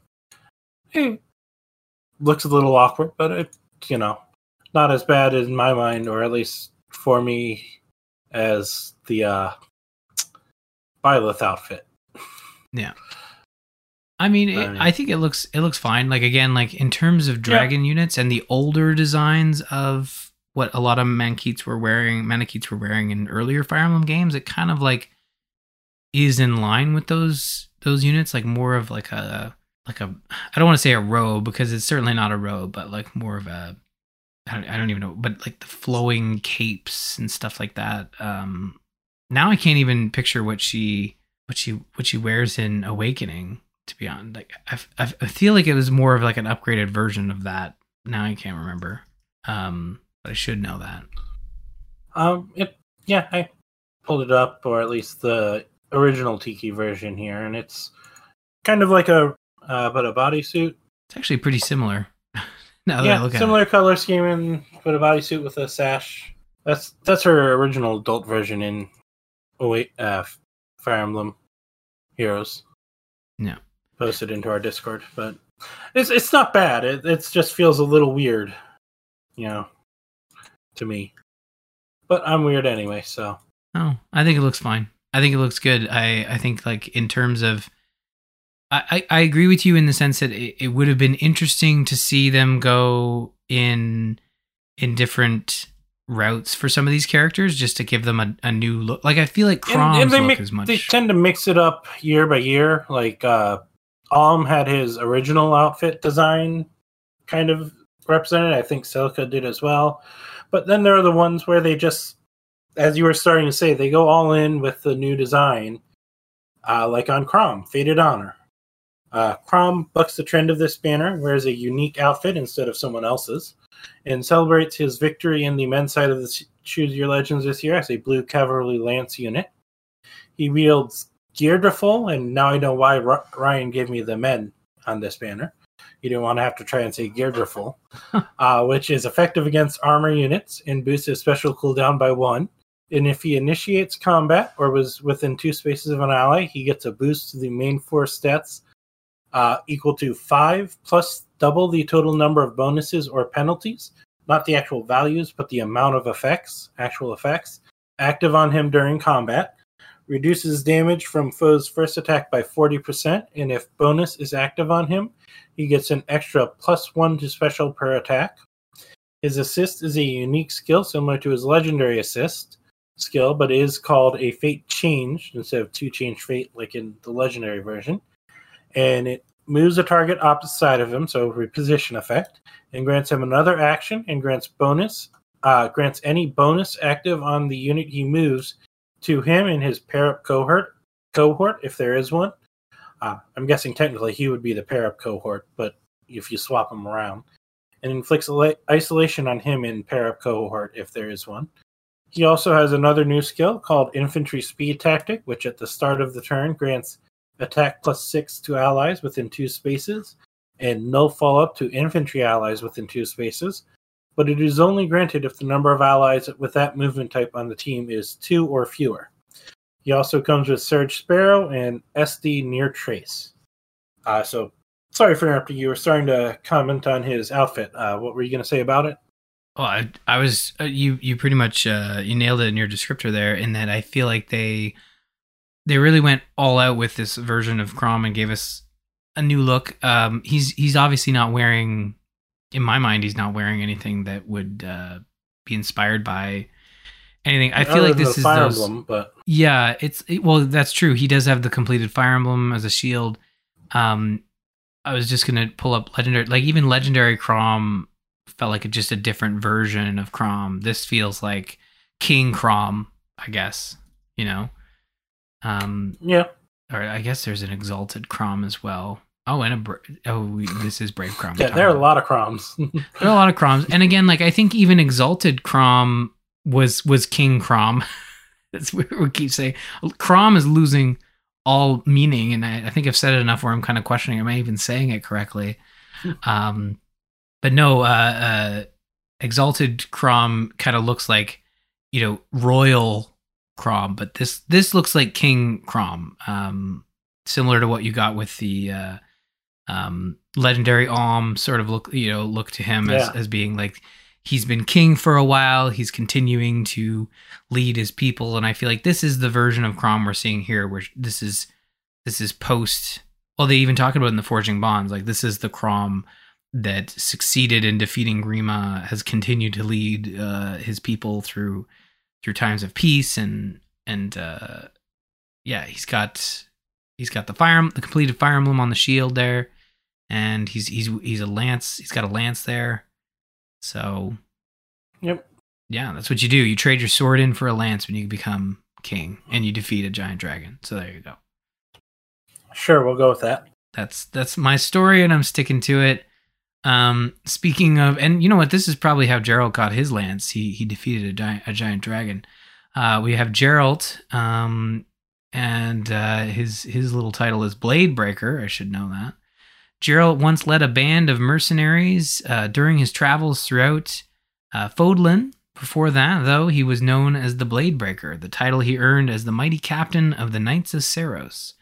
it looks a little awkward, but it, you know, not as bad in my mind, or at least for me, as the uh, Byleth outfit. I mean, it, I mean- I think it looks it looks fine. Like again, like in terms of dragon units and the older designs of what a lot of Manaketes were wearing, Manaketes were wearing in earlier Fire Emblem games, it kind of like is in line with those those units. Like more of like a like a I don't want to say a robe because it's certainly not a robe, but like more of a I don't, I don't even know, but like the flowing capes and stuff like that. Um, now I can't even picture what she what she what she wears in Awakening. To be honest, like I, I, feel like it was more of like an upgraded version of that. Now I can't remember, um, but I should know that. Um, it yeah, I pulled it up, or at least the original Tiki version here, and it's kind of like a uh, but a bodysuit. It's actually pretty similar. now yeah, similar it. color scheme and but a bodysuit with a sash. That's that's her original adult version in oh wait, uh, Fire Emblem Heroes. Yeah. posted into our Discord, but it's it's not bad. It it's just feels a little weird, you know, to me. But I'm weird anyway, so Oh, I think it looks fine. I think it looks good. I I think like in terms of I, I agree with you in the sense that it, it would have been interesting to see them go in in different routes for some of these characters just to give them a, a new look. Like I feel like Chrom's and, and they, look is much they tend to mix it up year by year. Like uh Alm had his original outfit design kind of represented. I think Celica did as well. But then there are the ones where they just, as you were starting to say, they go all in with the new design, uh, like on Chrom, Faded Honor. Uh, Chrom bucks the trend of this banner, wears a unique outfit instead of someone else's, and celebrates his victory in the men's side of the Choose Your Legends this year as a blue cavalry lance unit. He wields Geirdriful, and now I know why Ryan gave me the men on this banner. You don't want to have to try and say Geirdriful, uh, which is effective against armor units and boosts his special cooldown by one. And if he initiates combat or was within two spaces of an ally, he gets a boost to the main force stats uh, equal to five plus double the total number of bonuses or penalties, not the actual values, but the amount of effects, actual effects, active on him during combat. Reduces damage from foe's first attack by 40%, and if bonus is active on him, he gets an extra plus one to special per attack. His assist is a unique skill similar to his legendary assist skill, but is called a fate change instead of two change fate like in the legendary version. And it moves a target opposite side of him, so reposition effect, and grants him another action and grants bonus uh, grants any bonus active on the unit he moves to him in his pair cohort cohort if there is one. Uh, I'm guessing technically he would be the pair up cohort, but if you swap them around, and inflicts isolation on him in pair up cohort if there is one. He also has another new skill called Infantry Speed Tactic, which at the start of the turn grants attack plus six to allies within two spaces, and no follow up to infantry allies within two spaces. But it is only granted if the number of allies with that movement type on the team is two or fewer. He also comes with Surge Sparrow and SD Near Trace. Uh, so, sorry for interrupting. You were starting to comment on his outfit. Uh, what were you going to say about it? Well, I, I was uh, you. You pretty much uh, you nailed it in your descriptor there. In that I feel like they they really went all out with this version of Chrom and gave us a new look. Um, he's he's obviously not wearing, in my mind, he's not wearing anything that would uh, be inspired by anything. I feel Other like this is Fire those. Emblem, but Yeah, it's it, well, that's true. He does have the completed Fire Emblem as a shield. Um, I was just gonna pull up legendary, like even legendary Chrom felt like a, just a different version of Chrom. This feels like King Chrom, I guess. You know, um, yeah, or I guess there's an exalted Chrom as well. Oh, and a bra- oh, we, this is Brave Chrom. yeah, there are a lot of Chroms. There are a lot of Chroms, and again, like I think even exalted Chrom was was King Chrom. That's what we keep saying. Chrom is losing all meaning, and I, I think I've said it enough where I'm kind of questioning am I even saying it correctly. um, but no, uh, uh, exalted Chrom kind of looks like you know royal Chrom, but this this looks like King Chrom, um, similar to what you got with the. Uh, um legendary Alm sort of look you know look to him as, as being like he's been king for a while. He's continuing to lead his people. And i feel like this is the version of chrom we're seeing here where this is this is post well they even talk about in the forging bonds like this is the chrom that succeeded in defeating grima has continued to lead uh his people through through times of peace and and uh yeah he's got he's got the fire the completed fire emblem on the shield there. And he's he's he's a lance he's got a lance there so yep. yeah that's what you do. You trade your sword in for a lance when you become king and you defeat a giant dragon. So there you go. Sure, we'll go with that. that's that's my story and i'm sticking to it. Um speaking of and you know what? This is probably how jeralt got his lance. He he defeated a giant a giant dragon. Uh we have jeralt um and uh his his little title is blade breaker i should know that jeralt once led a band of mercenaries uh during his travels throughout uh before that though he was known as the blade breaker the title he earned as the mighty captain of the knights of seiros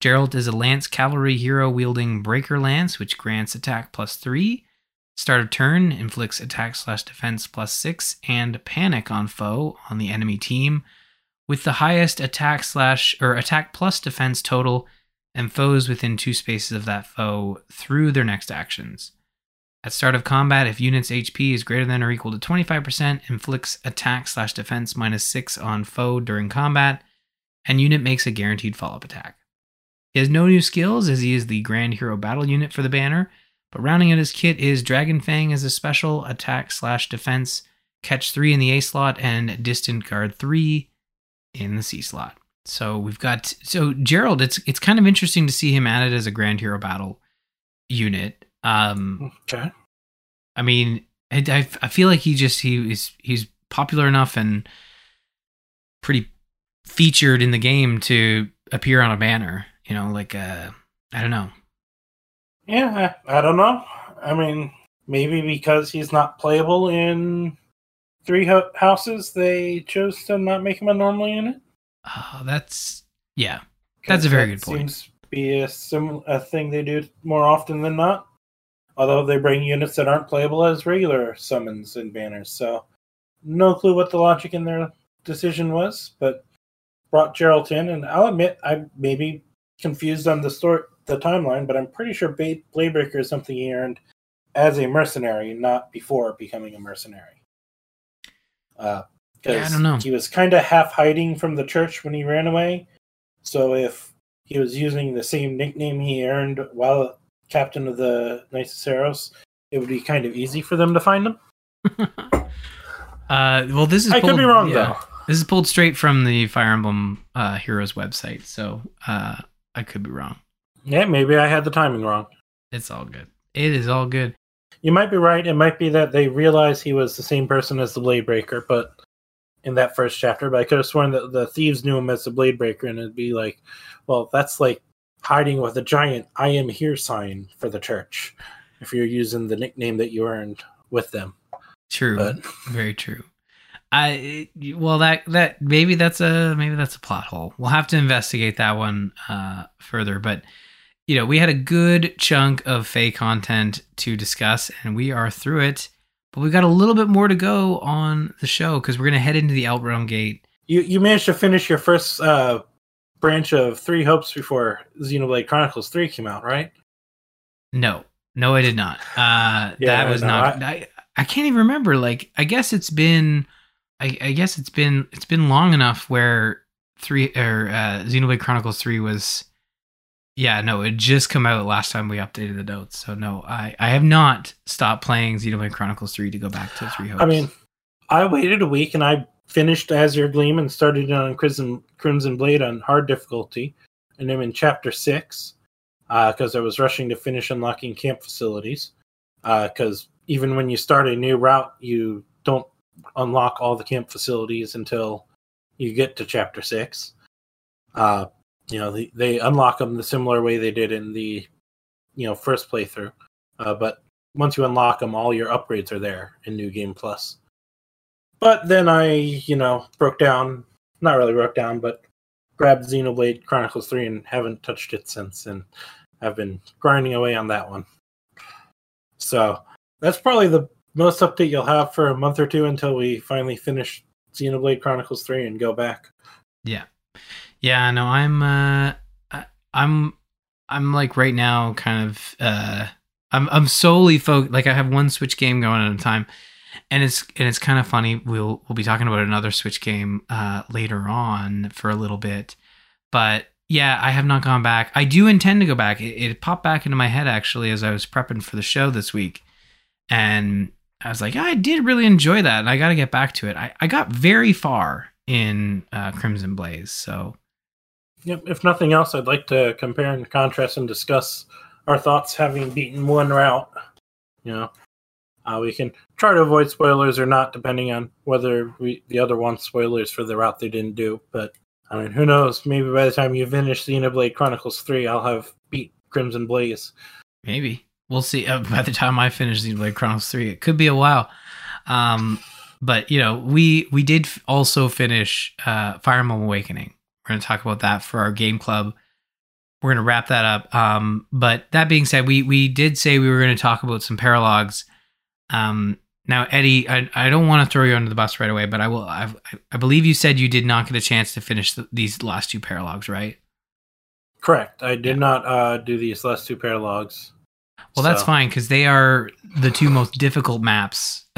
Jeralt is a lance cavalry hero wielding breaker lance, which grants attack plus three. Start of turn inflicts attack slash defense plus six and panic on foe on the enemy team, with the highest attack slash or attack plus defense total and foes within two spaces of that foe through their next actions. At start of combat, if unit's HP is greater than or equal to 25%, inflicts attack slash defense minus 6 on foe during combat, and unit makes a guaranteed follow up attack. He has no new skills as he is the Grand Hero Battle unit for the banner, but rounding out his kit is Dragon Fang as a special attack slash defense, catch 3 in the A slot, and distant guard 3 in the C slot. So we've got so Jeralt. It's it's kind of interesting to see him added as a Grand Hero Battle unit. Um, Okay. I mean, I, I, I feel like he just he is he's popular enough and pretty featured in the game to appear on a banner. You know, like uh, I don't know. Yeah, I, I don't know. I mean, maybe because he's not playable in three ho- houses, they chose to not make him a normal unit. Oh, that's yeah. That's a very good point. Seems to be a sim- a thing they do more often than not. Although they bring units that aren't playable as regular summons and banners, so no clue what the logic in their decision was, but brought Jeralt in, and I'll admit I may be confused on the story, the timeline, but I'm pretty sure Ba- Bladebreaker is something he earned as a mercenary, not before becoming a mercenary. Uh, Yeah, I don't know. He was kind of half hiding from the church when he ran away, so if he was using the same nickname he earned while captain of the Knights it would be kind of easy for them to find him. Uh, well, this is I could be wrong yeah. though. This is pulled straight from the Fire Emblem uh, Heroes website, so uh, I could be wrong. Yeah, maybe I had the timing wrong. It's all good. It is all good. You might be right. It might be that they realized he was the same person as the Blade Breaker, but in that first chapter. But I could have sworn that the thieves knew him as the Blade Breaker, and it'd be like, well, that's like hiding with a giant "I am here" sign for the church. If you're using the nickname that you earned with them, True. but Very true. I well that that maybe that's a maybe that's a plot hole. We'll have to investigate that one uh, further. But you know, we had a good chunk of Feh content to discuss, and we are through it. But we got a little bit more to go on the show because we're gonna head into the Outrealm Gate. you you managed to finish your first uh, branch of Three Hopes before Xenoblade Chronicles Three came out, right? No, no, I did not. Uh, Yeah, that was no, not. I, I can't even remember. Like, I guess it's been. I, I guess it's been it's been long enough where three or uh, Xenoblade Chronicles three was. Yeah, no, it just come out last time we updated the notes. So no, I I have not stopped playing Xenoblade Chronicles three to go back to three hopes. I mean, I waited a week and I finished Azure Gleam and started on Crimson Crimson Blade on hard difficulty, and I'm in chapter six because I was rushing to finish unlocking camp facilities. Because even when you start a new route, you don't unlock all the camp facilities until you get to chapter six. Uh, you know, they, they unlock them the similar way they did in the you know first playthrough, uh, but once you unlock them, all your upgrades are there in New Game Plus. But then I, you know, broke down, not really broke down, but grabbed Xenoblade Chronicles 3 and haven't touched it since, and I've been grinding away on that one. So that's probably the most update you'll have for a month or two until we finally finish Xenoblade Chronicles 3 and go back. Yeah. Yeah, no, I'm uh I'm I'm like right now kind of uh I'm I'm solely focused like I have one Switch game going at a time. And it's and it's kind of funny. We'll we'll be talking about another Switch game uh later on for a little bit. But yeah, I have not gone back. I do intend to go back. It, it popped back into my head actually as I was prepping for the show this week. And I was like, I did really enjoy that, and I got to get back to it. I, I got very far in uh, Crimson Blaze, so Yep, if nothing else, I'd like to compare and contrast and discuss our thoughts having beaten one route. You know, uh, we can try to avoid spoilers or not, depending on whether we the other wants spoilers for the route they didn't do. But I mean, who knows? Maybe by the time you finish Xenoblade Chronicles Three, I'll have beat Crimson Blaze. maybe we'll see. Uh, by the time I finish Xenoblade Chronicles Three, it could be a while. Um, but you know, we we did also finish uh, Fire Emblem Awakening. We're going to talk about that for our game club. We're going to wrap that up. Um, but that being said, we we did say we were going to talk about some paralogs. Um, now, Eddie, I, I don't want to throw you under the bus right away, but I will. I, I believe you said you did not get a chance to finish the, these last two paralogs, right? Correct. I did not uh, do these last two paralogs. Well, that's fine because they are the two most difficult maps.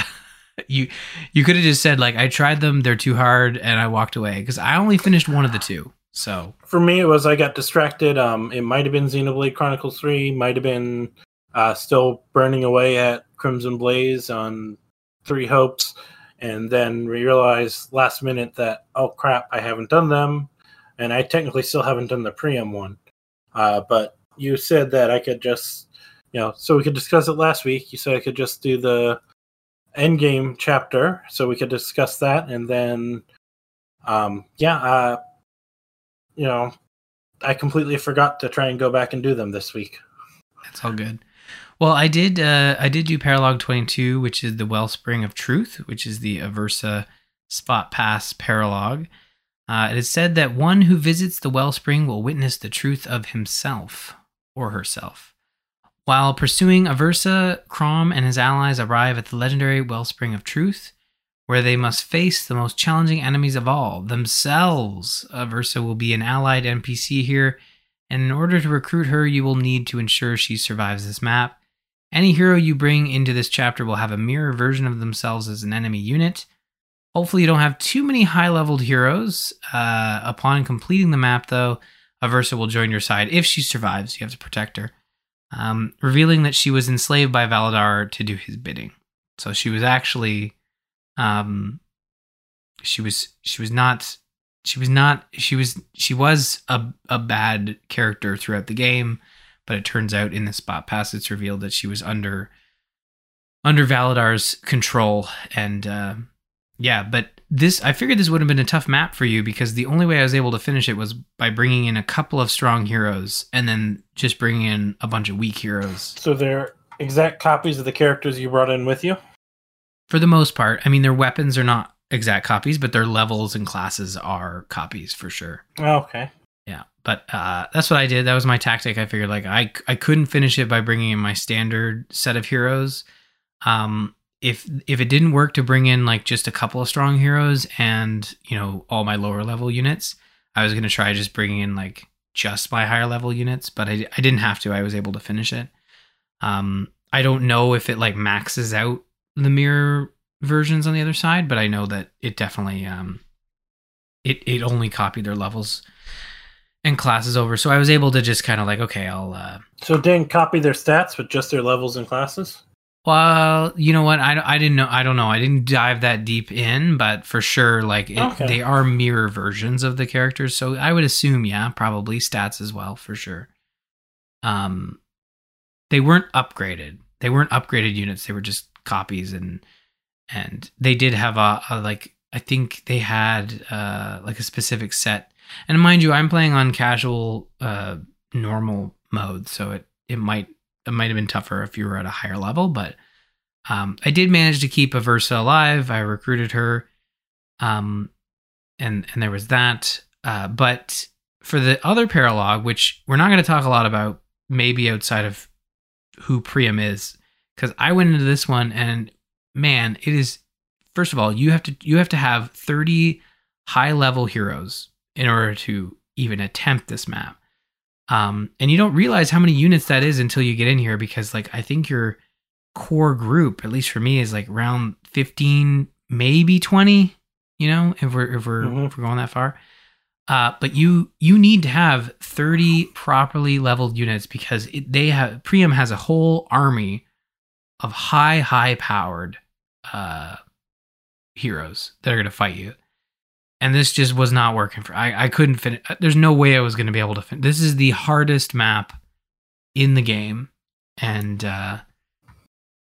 you you could have just said like I tried them, they're too hard, and I walked away because I only finished one of the two. So For me, it was I got distracted. Um, it might have been Xenoblade Chronicles Three, might have been uh, still burning away at Crimson Blaze on Three Hopes, and then we realized last minute that oh crap, I haven't done them, and I technically still haven't done the Priam one. Uh, but you said that I could just, you know, so we could discuss it last week. You said I could just do the endgame chapter, so we could discuss that, and then, um, yeah, uh, you know, I completely forgot to try and go back and do them this week. That's all good. Well, I did. Uh, I did do Paralog Twenty Two, which is the Wellspring of Truth, which is the Aversa Spot Pass Paralog. Uh, it is said that one who visits the wellspring will witness the truth of himself or herself. While pursuing Aversa, Crom and his allies arrive at the legendary Wellspring of Truth, where they must face the most challenging enemies of all themselves. Aversa will be an allied NPC here, and in order to recruit her, you will need to ensure she survives this map. Any hero you bring into this chapter will have a mirror version of themselves as an enemy unit. Hopefully, you don't have too many high leveled heroes. Uh, upon completing the map, though, Aversa will join your side if she survives. You have to protect her, um, revealing that she was enslaved by Validar to do his bidding. So she was actually, um, she was she was not she was not she was she was a a bad character throughout the game, but it turns out in the spot pass it's revealed that she was under under Validar's control and. Uh, yeah, but this I figured this would have been a tough map for you because the only way I was able to finish it was by bringing in a couple of strong heroes and then just bringing in a bunch of weak heroes. So they're exact copies of the characters you brought in with you. For the most part, I mean their weapons are not exact copies, but their levels and classes are copies for sure. Oh, okay. Yeah, but uh, that's what I did. That was my tactic. I figured like I I couldn't finish it by bringing in my standard set of heroes. Um, if if it didn't work to bring in like just a couple of strong heroes and you know all my lower level units, I was gonna try just bringing in like just my higher level units, but I I didn't have to. I was able to finish it. Um, I don't know if it like maxes out the mirror versions on the other side, but I know that it definitely um it it only copied their levels and classes over. So I was able to just kind of like, okay, I'll uh So it didn't copy their stats, but just their levels and classes. Well, you know what? I, I didn't know. I don't know. I didn't dive that deep in, but for sure, like it, Okay. they are mirror versions of the characters. So I would assume, yeah, probably stats as well for sure. Um, they weren't upgraded. They weren't upgraded units. They were just copies, and and they did have a, a like I think they had uh like a specific set. And mind you, I'm playing on casual, uh, normal mode, so it it might it might have been tougher if you were at a higher level, but um, I did manage to keep Aversa alive. I recruited her, um, and and there was that. Uh, but for the other paralog, which we're not going to talk a lot about, maybe outside of who Priam is, because I went into this one and man, it is. First of all, you have to you have to have thirty high level heroes in order to even attempt this map. Um, and you don't realize how many units that is until you get in here because, like, I think your core group, at least for me, is like around 15, maybe 20, you know, if we're, if we're, Mhm. if we're going that far. Uh, but you, you need to have 30 properly leveled units because it, they have, Priam has a whole army of high, high powered, uh, heroes that are going to fight you and this just was not working for I, I couldn't finish there's no way I was going to be able to fin- this is the hardest map in the game and uh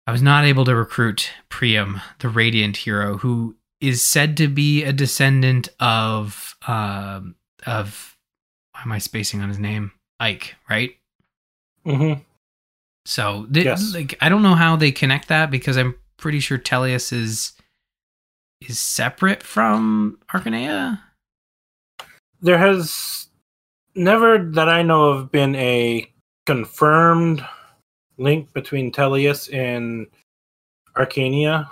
I was not able to recruit Priam the radiant hero who is said to be a descendant of um of why am I spacing on his name Ike right Mm-hmm. so Yes. like I don't know how they connect that because I'm pretty sure Tellius is is separate from Archanea There has never, that I know of, been a confirmed link between Tellius and Archanea.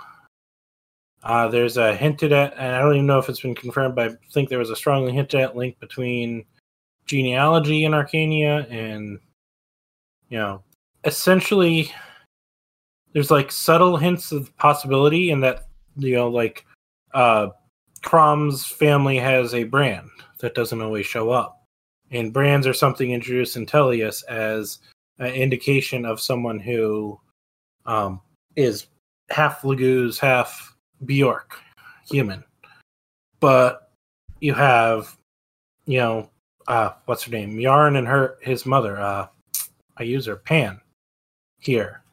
Uh, there's a hinted at, and I don't even know if it's been confirmed, but I think there was a strongly hinted at link between genealogy in Archanea, and you know, essentially, there's like subtle hints of possibility in that you know, like uh, Chrom's family has a brand that doesn't always show up, and brands are something introduced in Tellius as an indication of someone who um, is half Laguz, half Beorc, human. But you have, you know, uh, what's her name? Yarne and her his mother. Uh, I use her Panne here,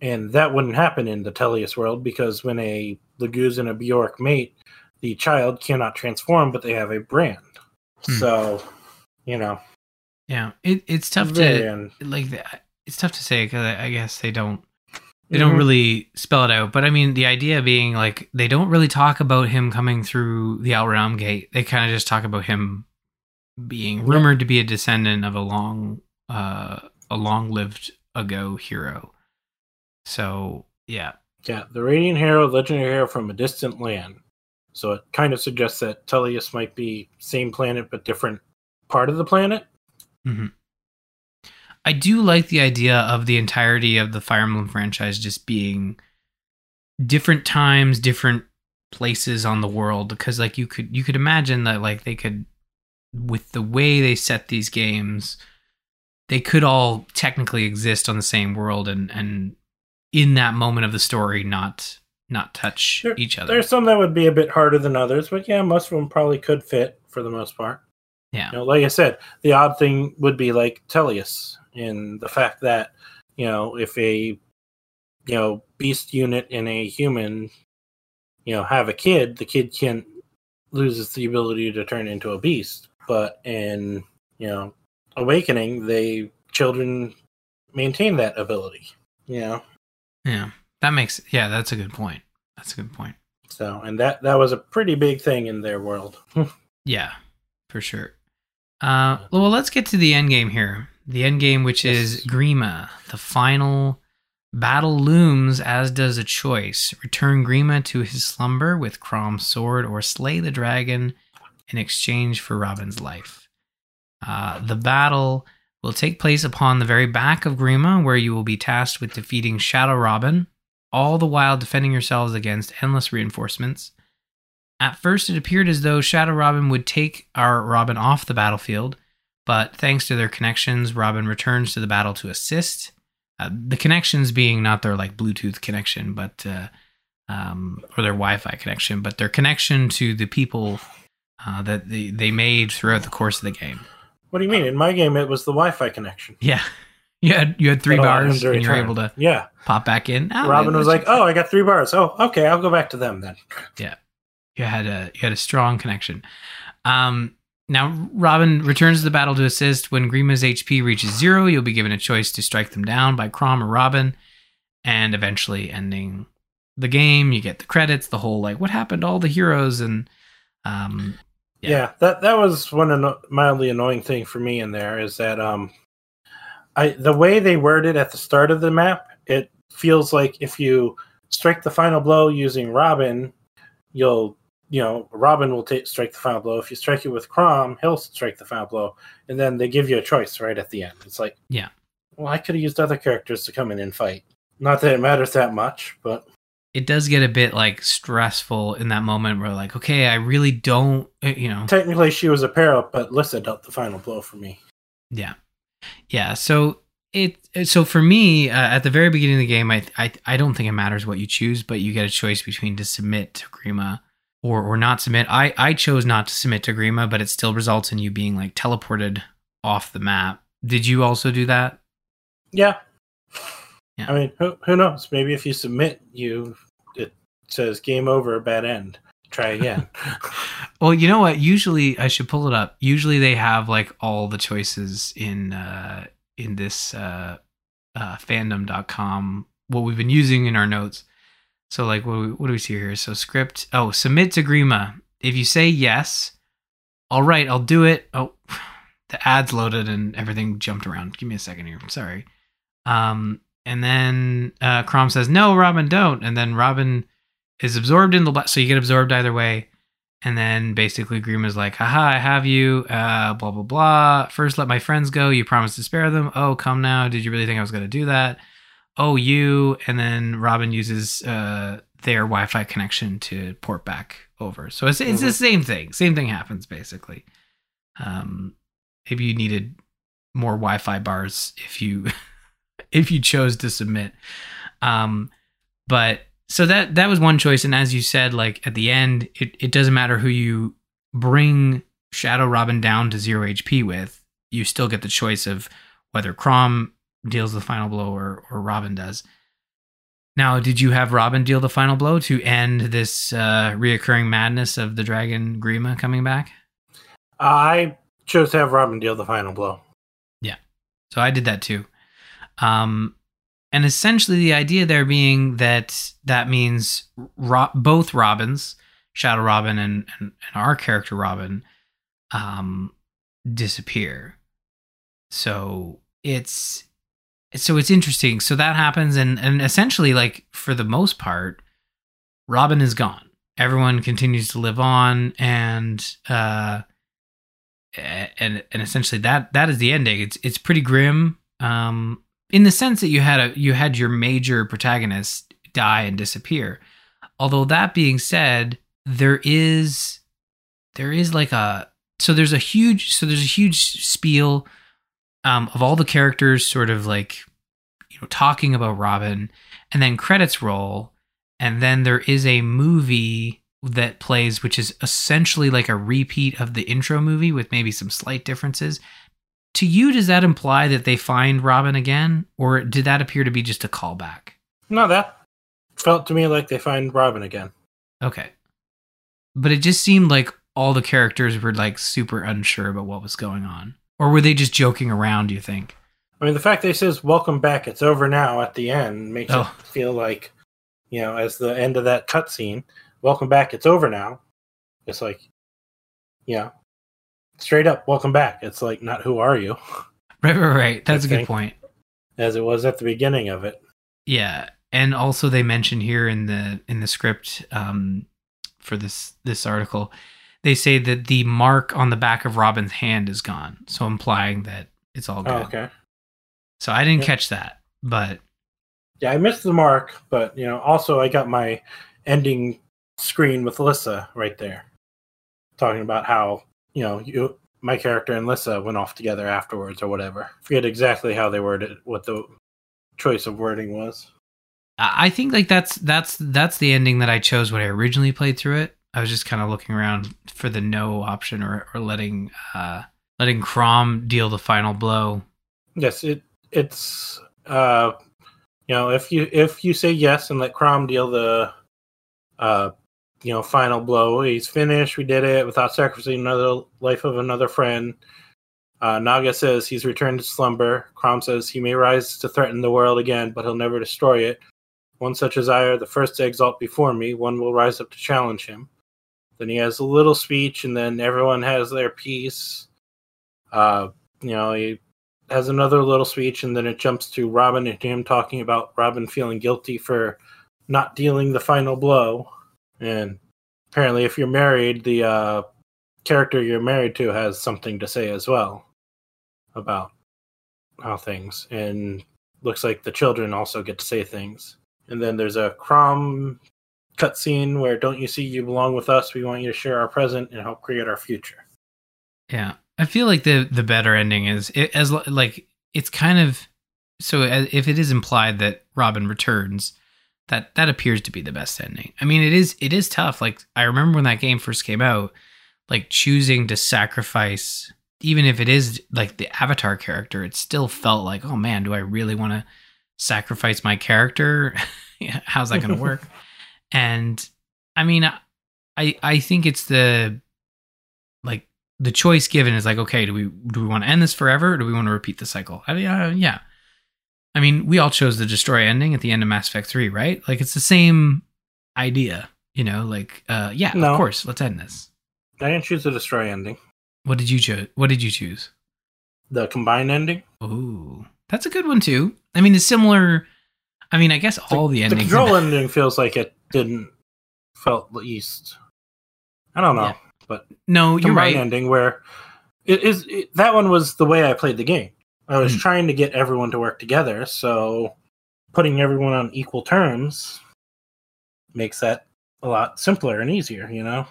and that wouldn't happen in the Tellius world because when a Laguz and a Beorc mate, the child cannot transform, but they have a brand. Hmm. So, you know, Yeah, it, it's tough to like. It's tough to say because I, I guess they don't they don't Mhm. really spell it out. But I mean, the idea being like they don't really talk about him coming through the Outrealm Gate. They kind of just talk about him being rumored to be a descendant of a long, uh, a long-lived ago hero. So yeah, Yeah, the Radiant Hero, legendary hero from a distant land. So it kind of suggests that Tellius might be same planet but different part of the planet. Mm-hmm. I do like the idea of the entirety of the Fire Emblem franchise just being different times, different places on the world because like you could you could imagine that like they could with the way they set these games they could all technically exist on the same world and and in that moment of the story not not touch There- each other. There's some that would be a bit harder than others, but yeah, most of them probably could fit for the most part. Yeah. You know, like I said, the odd thing would be like Tellius in the fact that, you know, if a you know, beast unit and a human, you know, have a kid, the kid can loses the ability to turn into a beast. But in, you know, awakening, they children maintain that ability. You know. Yeah. That makes yeah, that's a good point. That's a good point. So and that that was a pretty big thing in their world. Yeah, for sure. Uh, well, let's get to the end game here. The end game, which is Grima. The final battle looms, as does a choice: return Grima to his slumber with Chrom's sword, or slay the dragon in exchange for Robin's life. Uh, the battle will take place upon the very back of Grima, where you will be tasked with defeating Shadow Robin, all the while defending yourselves against endless reinforcements. At first, it appeared as though Shadow Robin would take our Robin off the battlefield, but thanks to their connections, Robin returns to the battle to assist. Uh, the connections being not their like Bluetooth connection, but uh, um, or their Wi-Fi connection, but their connection to the people uh, that they, they made throughout the course of the game. What do you mean? In my game, it was the Wi-Fi connection. Yeah, you had you had three bars, and you were able to Yeah, pop back in. Oh, Robin was like, "Oh, I got three bars. Oh, okay, I'll go back to them then." Yeah, you had a you had a strong connection. Um, now Robin returns to the battle to assist. When Grima's HP reaches zero, you'll be given a choice to strike them down by Chrom or Robin, and eventually ending the game. You get the credits, the whole like what happened to all the heroes, and um, Yeah. Yeah. that that was one anno- mildly annoying thing for me in there is that um, I the way they worded at the start of the map, it feels like if you strike the final blow using Robin, you'll you know Robin will take strike the final blow. If you strike it with Chrom, he'll strike the final blow, and then they give you a choice right at the end. It's like, Yeah. well, I could have used other characters to come in and fight. Not that it matters that much, but it does get a bit like stressful in that moment where like okay, I really don't, uh, you know, technically she was a peril, but Lissa dealt the final blow for me. Yeah, yeah. So it so for me uh, at the very beginning of the game, I, I I don't think it matters what you choose, but you get a choice between to submit to Grima or or not submit. I I chose not to submit to Grima, but it still results in you being like teleported off the map. Did you also do that? Yeah. Yeah. I mean, who, who knows? Maybe if you submit, you it says game over, bad end. Try again. Well, you know what? Usually, I should pull it up. Usually, they have like all the choices in uh, in this uh, uh, fandom.com. What we've been using in our notes. So, like, what do we, what do we see here? So, script. Oh, submit to Grima. If you say yes, all right, I'll do it. Oh, the ads loaded and everything jumped around. Give me a second here. Sorry. Um, and then uh, Chrom says no, Robin, don't. And then Robin is absorbed in the. bla- So you get absorbed either way And then basically Groom is like, haha, I have you, uh, blah, blah, blah. First, let my friends go. You promised to spare them. Oh, come now. Did you really think I was going to do that? Oh, you. And then Robin uses uh, their Wi Fi connection to port back over. So it's, it's the Mhm. same thing. Same thing happens, basically. Um, maybe you needed more Wi Fi bars if you. if you chose to submit um but so that that was one choice and as you said like at the end it, it doesn't matter who you bring shadow robin down to zero hp with you still get the choice of whether chrom deals the final blow or or robin does now did you have robin deal the final blow to end this uh reoccurring madness of the dragon grima coming back I chose to have Robin deal the final blow. Yeah. So I did that too. Um, and essentially, the idea there being that that means Ro- both Robins, Shadow Robin and, and, and our character Robin, um, disappear. So it's so it's interesting. So that happens, and and essentially, like for the most part, Robin is gone. Everyone continues to live on, and uh, and and essentially that that is the ending. It's it's pretty grim, um, in the sense that you had a you had your major protagonist die and disappear. Although that being said, there is there is like a so there's a huge so there's a huge spiel um, of all the characters sort of like you know talking about Robin, and then credits roll, and then there is a movie that plays, which is essentially like a repeat of the intro movie with maybe some slight differences. To you, does that imply that they find Robin again, or did that appear to be just a callback? No, that felt to me like they find Robin again. Okay. But it just seemed like all the characters were like super unsure about what was going on. Or were they just joking around, do you think? I mean, the fact that he says "Welcome back, it's over now" at the end makes Oh. it feel like, you know, as the end of that cutscene, "Welcome back, it's over now." It's like, yeah, straight up, "Welcome back." It's like not "Who are you?" Right, right, right. That's a good point. as it was at the beginning of it. Yeah, and also they mention here in the in the script um, for this this article, they say that the mark on the back of Robin's hand is gone, so implying that it's all good. Oh, okay. So I didn't Yeah. catch that, but Yeah, I missed the mark, but you know, also I got my ending screen with Lissa right there, talking about how you know you, my character and Lissa went off together afterwards or whatever. Forget exactly how they worded what the choice of wording was. I I think like that's that's that's the ending that I chose when I originally played through it. I was just kind of looking around for the no option or or letting uh letting Chrom deal the final blow. Yes, it it's uh you know if you if you say yes and let Chrom deal the uh you know final blow, he's finished. We did it without sacrificing another life of another friend. Uh, Naga says he's returned to slumber. Chrom says he may rise to threaten the world again, but he'll never destroy it. One such as I are the first to exalt before me. One will rise up to challenge him. Then he has a little speech, and then everyone has their piece. Uh, you know, he has another little speech, and then it jumps to Robin and him talking about Robin feeling guilty for not dealing the final blow. And apparently, if you're married, the uh, character you're married to has something to say as well about how things. And looks like the children also get to say things. And then there's a Chrom cutscene where "Don't you see you belong with us? We want you to share our present and help create our future." Yeah, I feel like the the better ending is it, as like it's kind of so as, if it is implied that Robin returns, that that appears to be the best ending. I mean, it is it is tough. Like I remember when that game first came out, like choosing to sacrifice, even if it is like the Avatar character, it still felt like, oh man, do I really want to sacrifice my character? How's that going to work? and I mean, I I think it's the like the choice given is like, okay, do we do we want to end this forever, or do we want to repeat the cycle? I mean, uh, yeah. I mean, we all chose the destroy ending at the end of Mass Effect Three, right? Like, it's the same idea, you know. Like, uh, yeah, No. of course, let's end this. I didn't choose the destroy ending. What did you choose? What did you choose? The combined ending. Ooh, that's a good one too. I mean, it's similar. I mean, I guess all the, the endings. The control ending feels like it didn't felt least I don't know, Yeah. but No, you're right. ending where it is it, that one was the way I played the game. I was Hmm. trying to get everyone to work together, so putting everyone on equal terms makes that a lot simpler and easier, you know.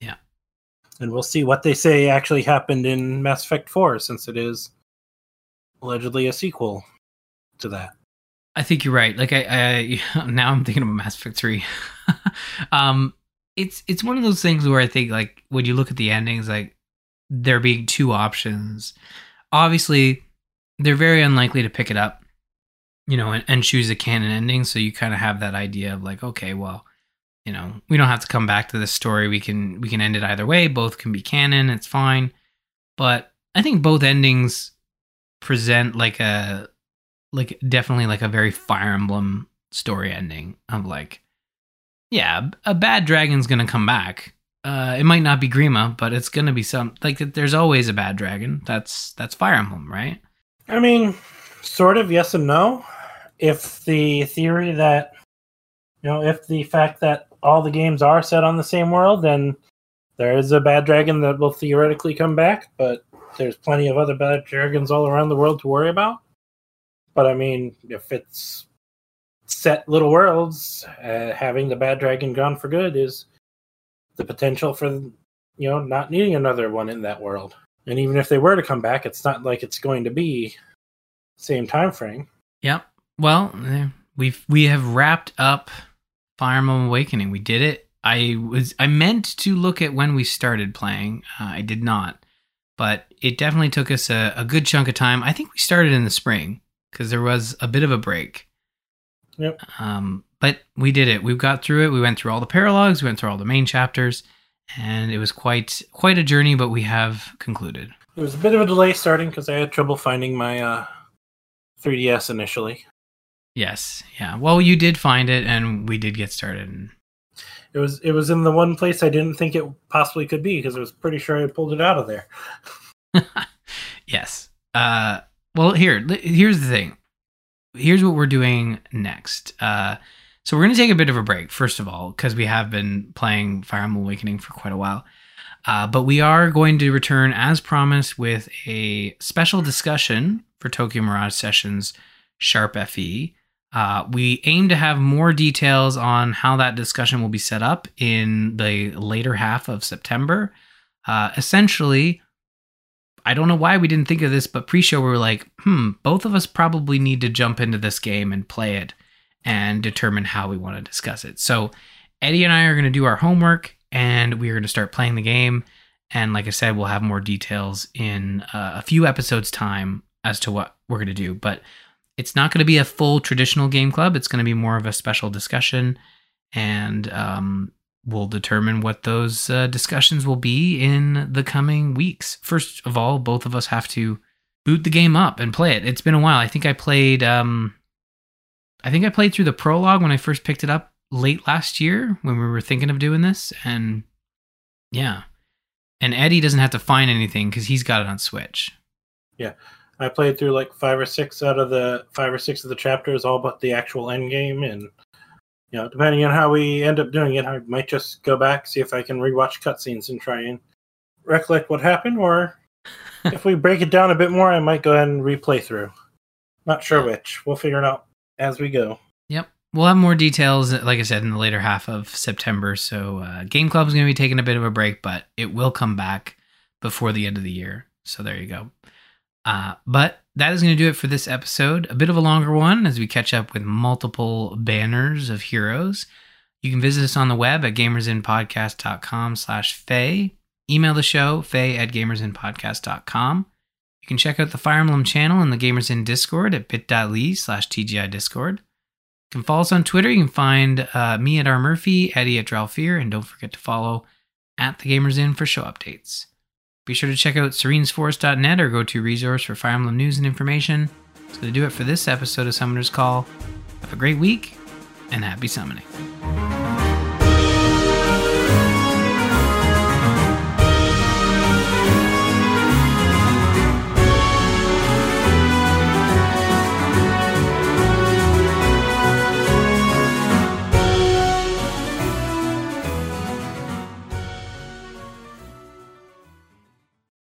Yeah. And we'll see what they say actually happened in Mass Effect 4 since it is allegedly a sequel to that. I think you're right. Like I, I now I'm thinking about Mass Effect 3. um it's it's one of those things where I think like when you look at the endings like there being two options. Obviously, they're very unlikely to pick it up, you know, and, and choose a canon ending, so you kind of have that idea of like okay, well, you know, we don't have to come back to this story. We can we can end it either way. Both can be canon. It's fine. But I think both endings present like a like definitely like a very Fire Emblem story ending of like, yeah, a bad dragon's gonna come back. Uh, it might not be Grima, but it's gonna be some like there's always a bad dragon. That's that's Fire Emblem, right? I mean, sort of yes and no. If the theory that you know, if the fact that all the games are set on the same world, then there is a bad dragon that will theoretically come back, but there's plenty of other bad dragons all around the world to worry about. But I mean, if it's set little worlds, uh, having the bad dragon gone for good is the potential for you know not needing another one in that world. And even if they were to come back, it's not like it's going to be same time frame. Yep. Well, eh, we've we have wrapped up Fire Emblem Awakening. We did it. I was I meant to look at when we started playing. Uh, I did not, but it definitely took us a, a good chunk of time. I think we started in the spring because there was a bit of a break. Yep. Um, but we did it. We got through it. We went through all the paralogs. We went through all the main chapters, and it was quite quite a journey. But we have concluded. It was a bit of a delay starting because I had trouble finding my uh, 3DS initially. Yes. Yeah. Well, you did find it, and we did get started. And It was it was in the one place I didn't think it possibly could be because I was pretty sure I pulled it out of there. yes. Uh, well, here, here's the thing. Here's what we're doing next. Uh, so we're going to take a bit of a break, first of all, because we have been playing Fire Emblem Awakening for quite a while. Uh, but we are going to return, as promised, with a special discussion for Tokyo Mirage Sessions Sharp FE. Uh, we aim to have more details on how that discussion will be set up in the later half of September. Uh, essentially, I don't know why we didn't think of this, but pre-show we were like, hmm, both of us probably need to jump into this game and play it and determine how we want to discuss it. So Eddie and I are going to do our homework and we are going to start playing the game. And like I said, we'll have more details in uh, a few episodes' time as to what we're going to do. But it's not going to be a full traditional game club. It's going to be more of a special discussion, and um, we'll determine what those uh, discussions will be in the coming weeks. First of all, both of us have to boot the game up and play it. It's been a while. I think I played. Um, I think I played through the prologue when I first picked it up late last year when we were thinking of doing this, and yeah. And Eddie doesn't have to find anything because he's got it on Switch. Yeah. I played through like five or six out of the five or six of the chapters, all but the actual end game, and you know, depending on how we end up doing it, I might just go back see if I can rewatch cutscenes and try and recollect what happened, or if we break it down a bit more, I might go ahead and replay through. Not sure which. We'll figure it out as we go. Yep. We'll have more details, like I said, in the later half of September. So, uh, Game Club's going to be taking a bit of a break, but it will come back before the end of the year. So, there you go. Uh, but that is going to do it for this episode. A bit of a longer one as we catch up with multiple banners of heroes. You can visit us on the web at gamersinpodcast.com slash Feh. Email the show, feh at gamersinpodcast.com. You can check out the Fire Emblem channel in the Gamers In Discord at bit.ly slash TGI Discord. You can follow us on Twitter. You can find uh, me at R. Murphy, Eddie at Dralfear, and don't forget to follow at the Gamers In for show updates. Be sure to check out serenesforest.net or go to resource for Fire Emblem news and information. That's going to do it for this episode of Summoner's Call. Have a great week and happy summoning.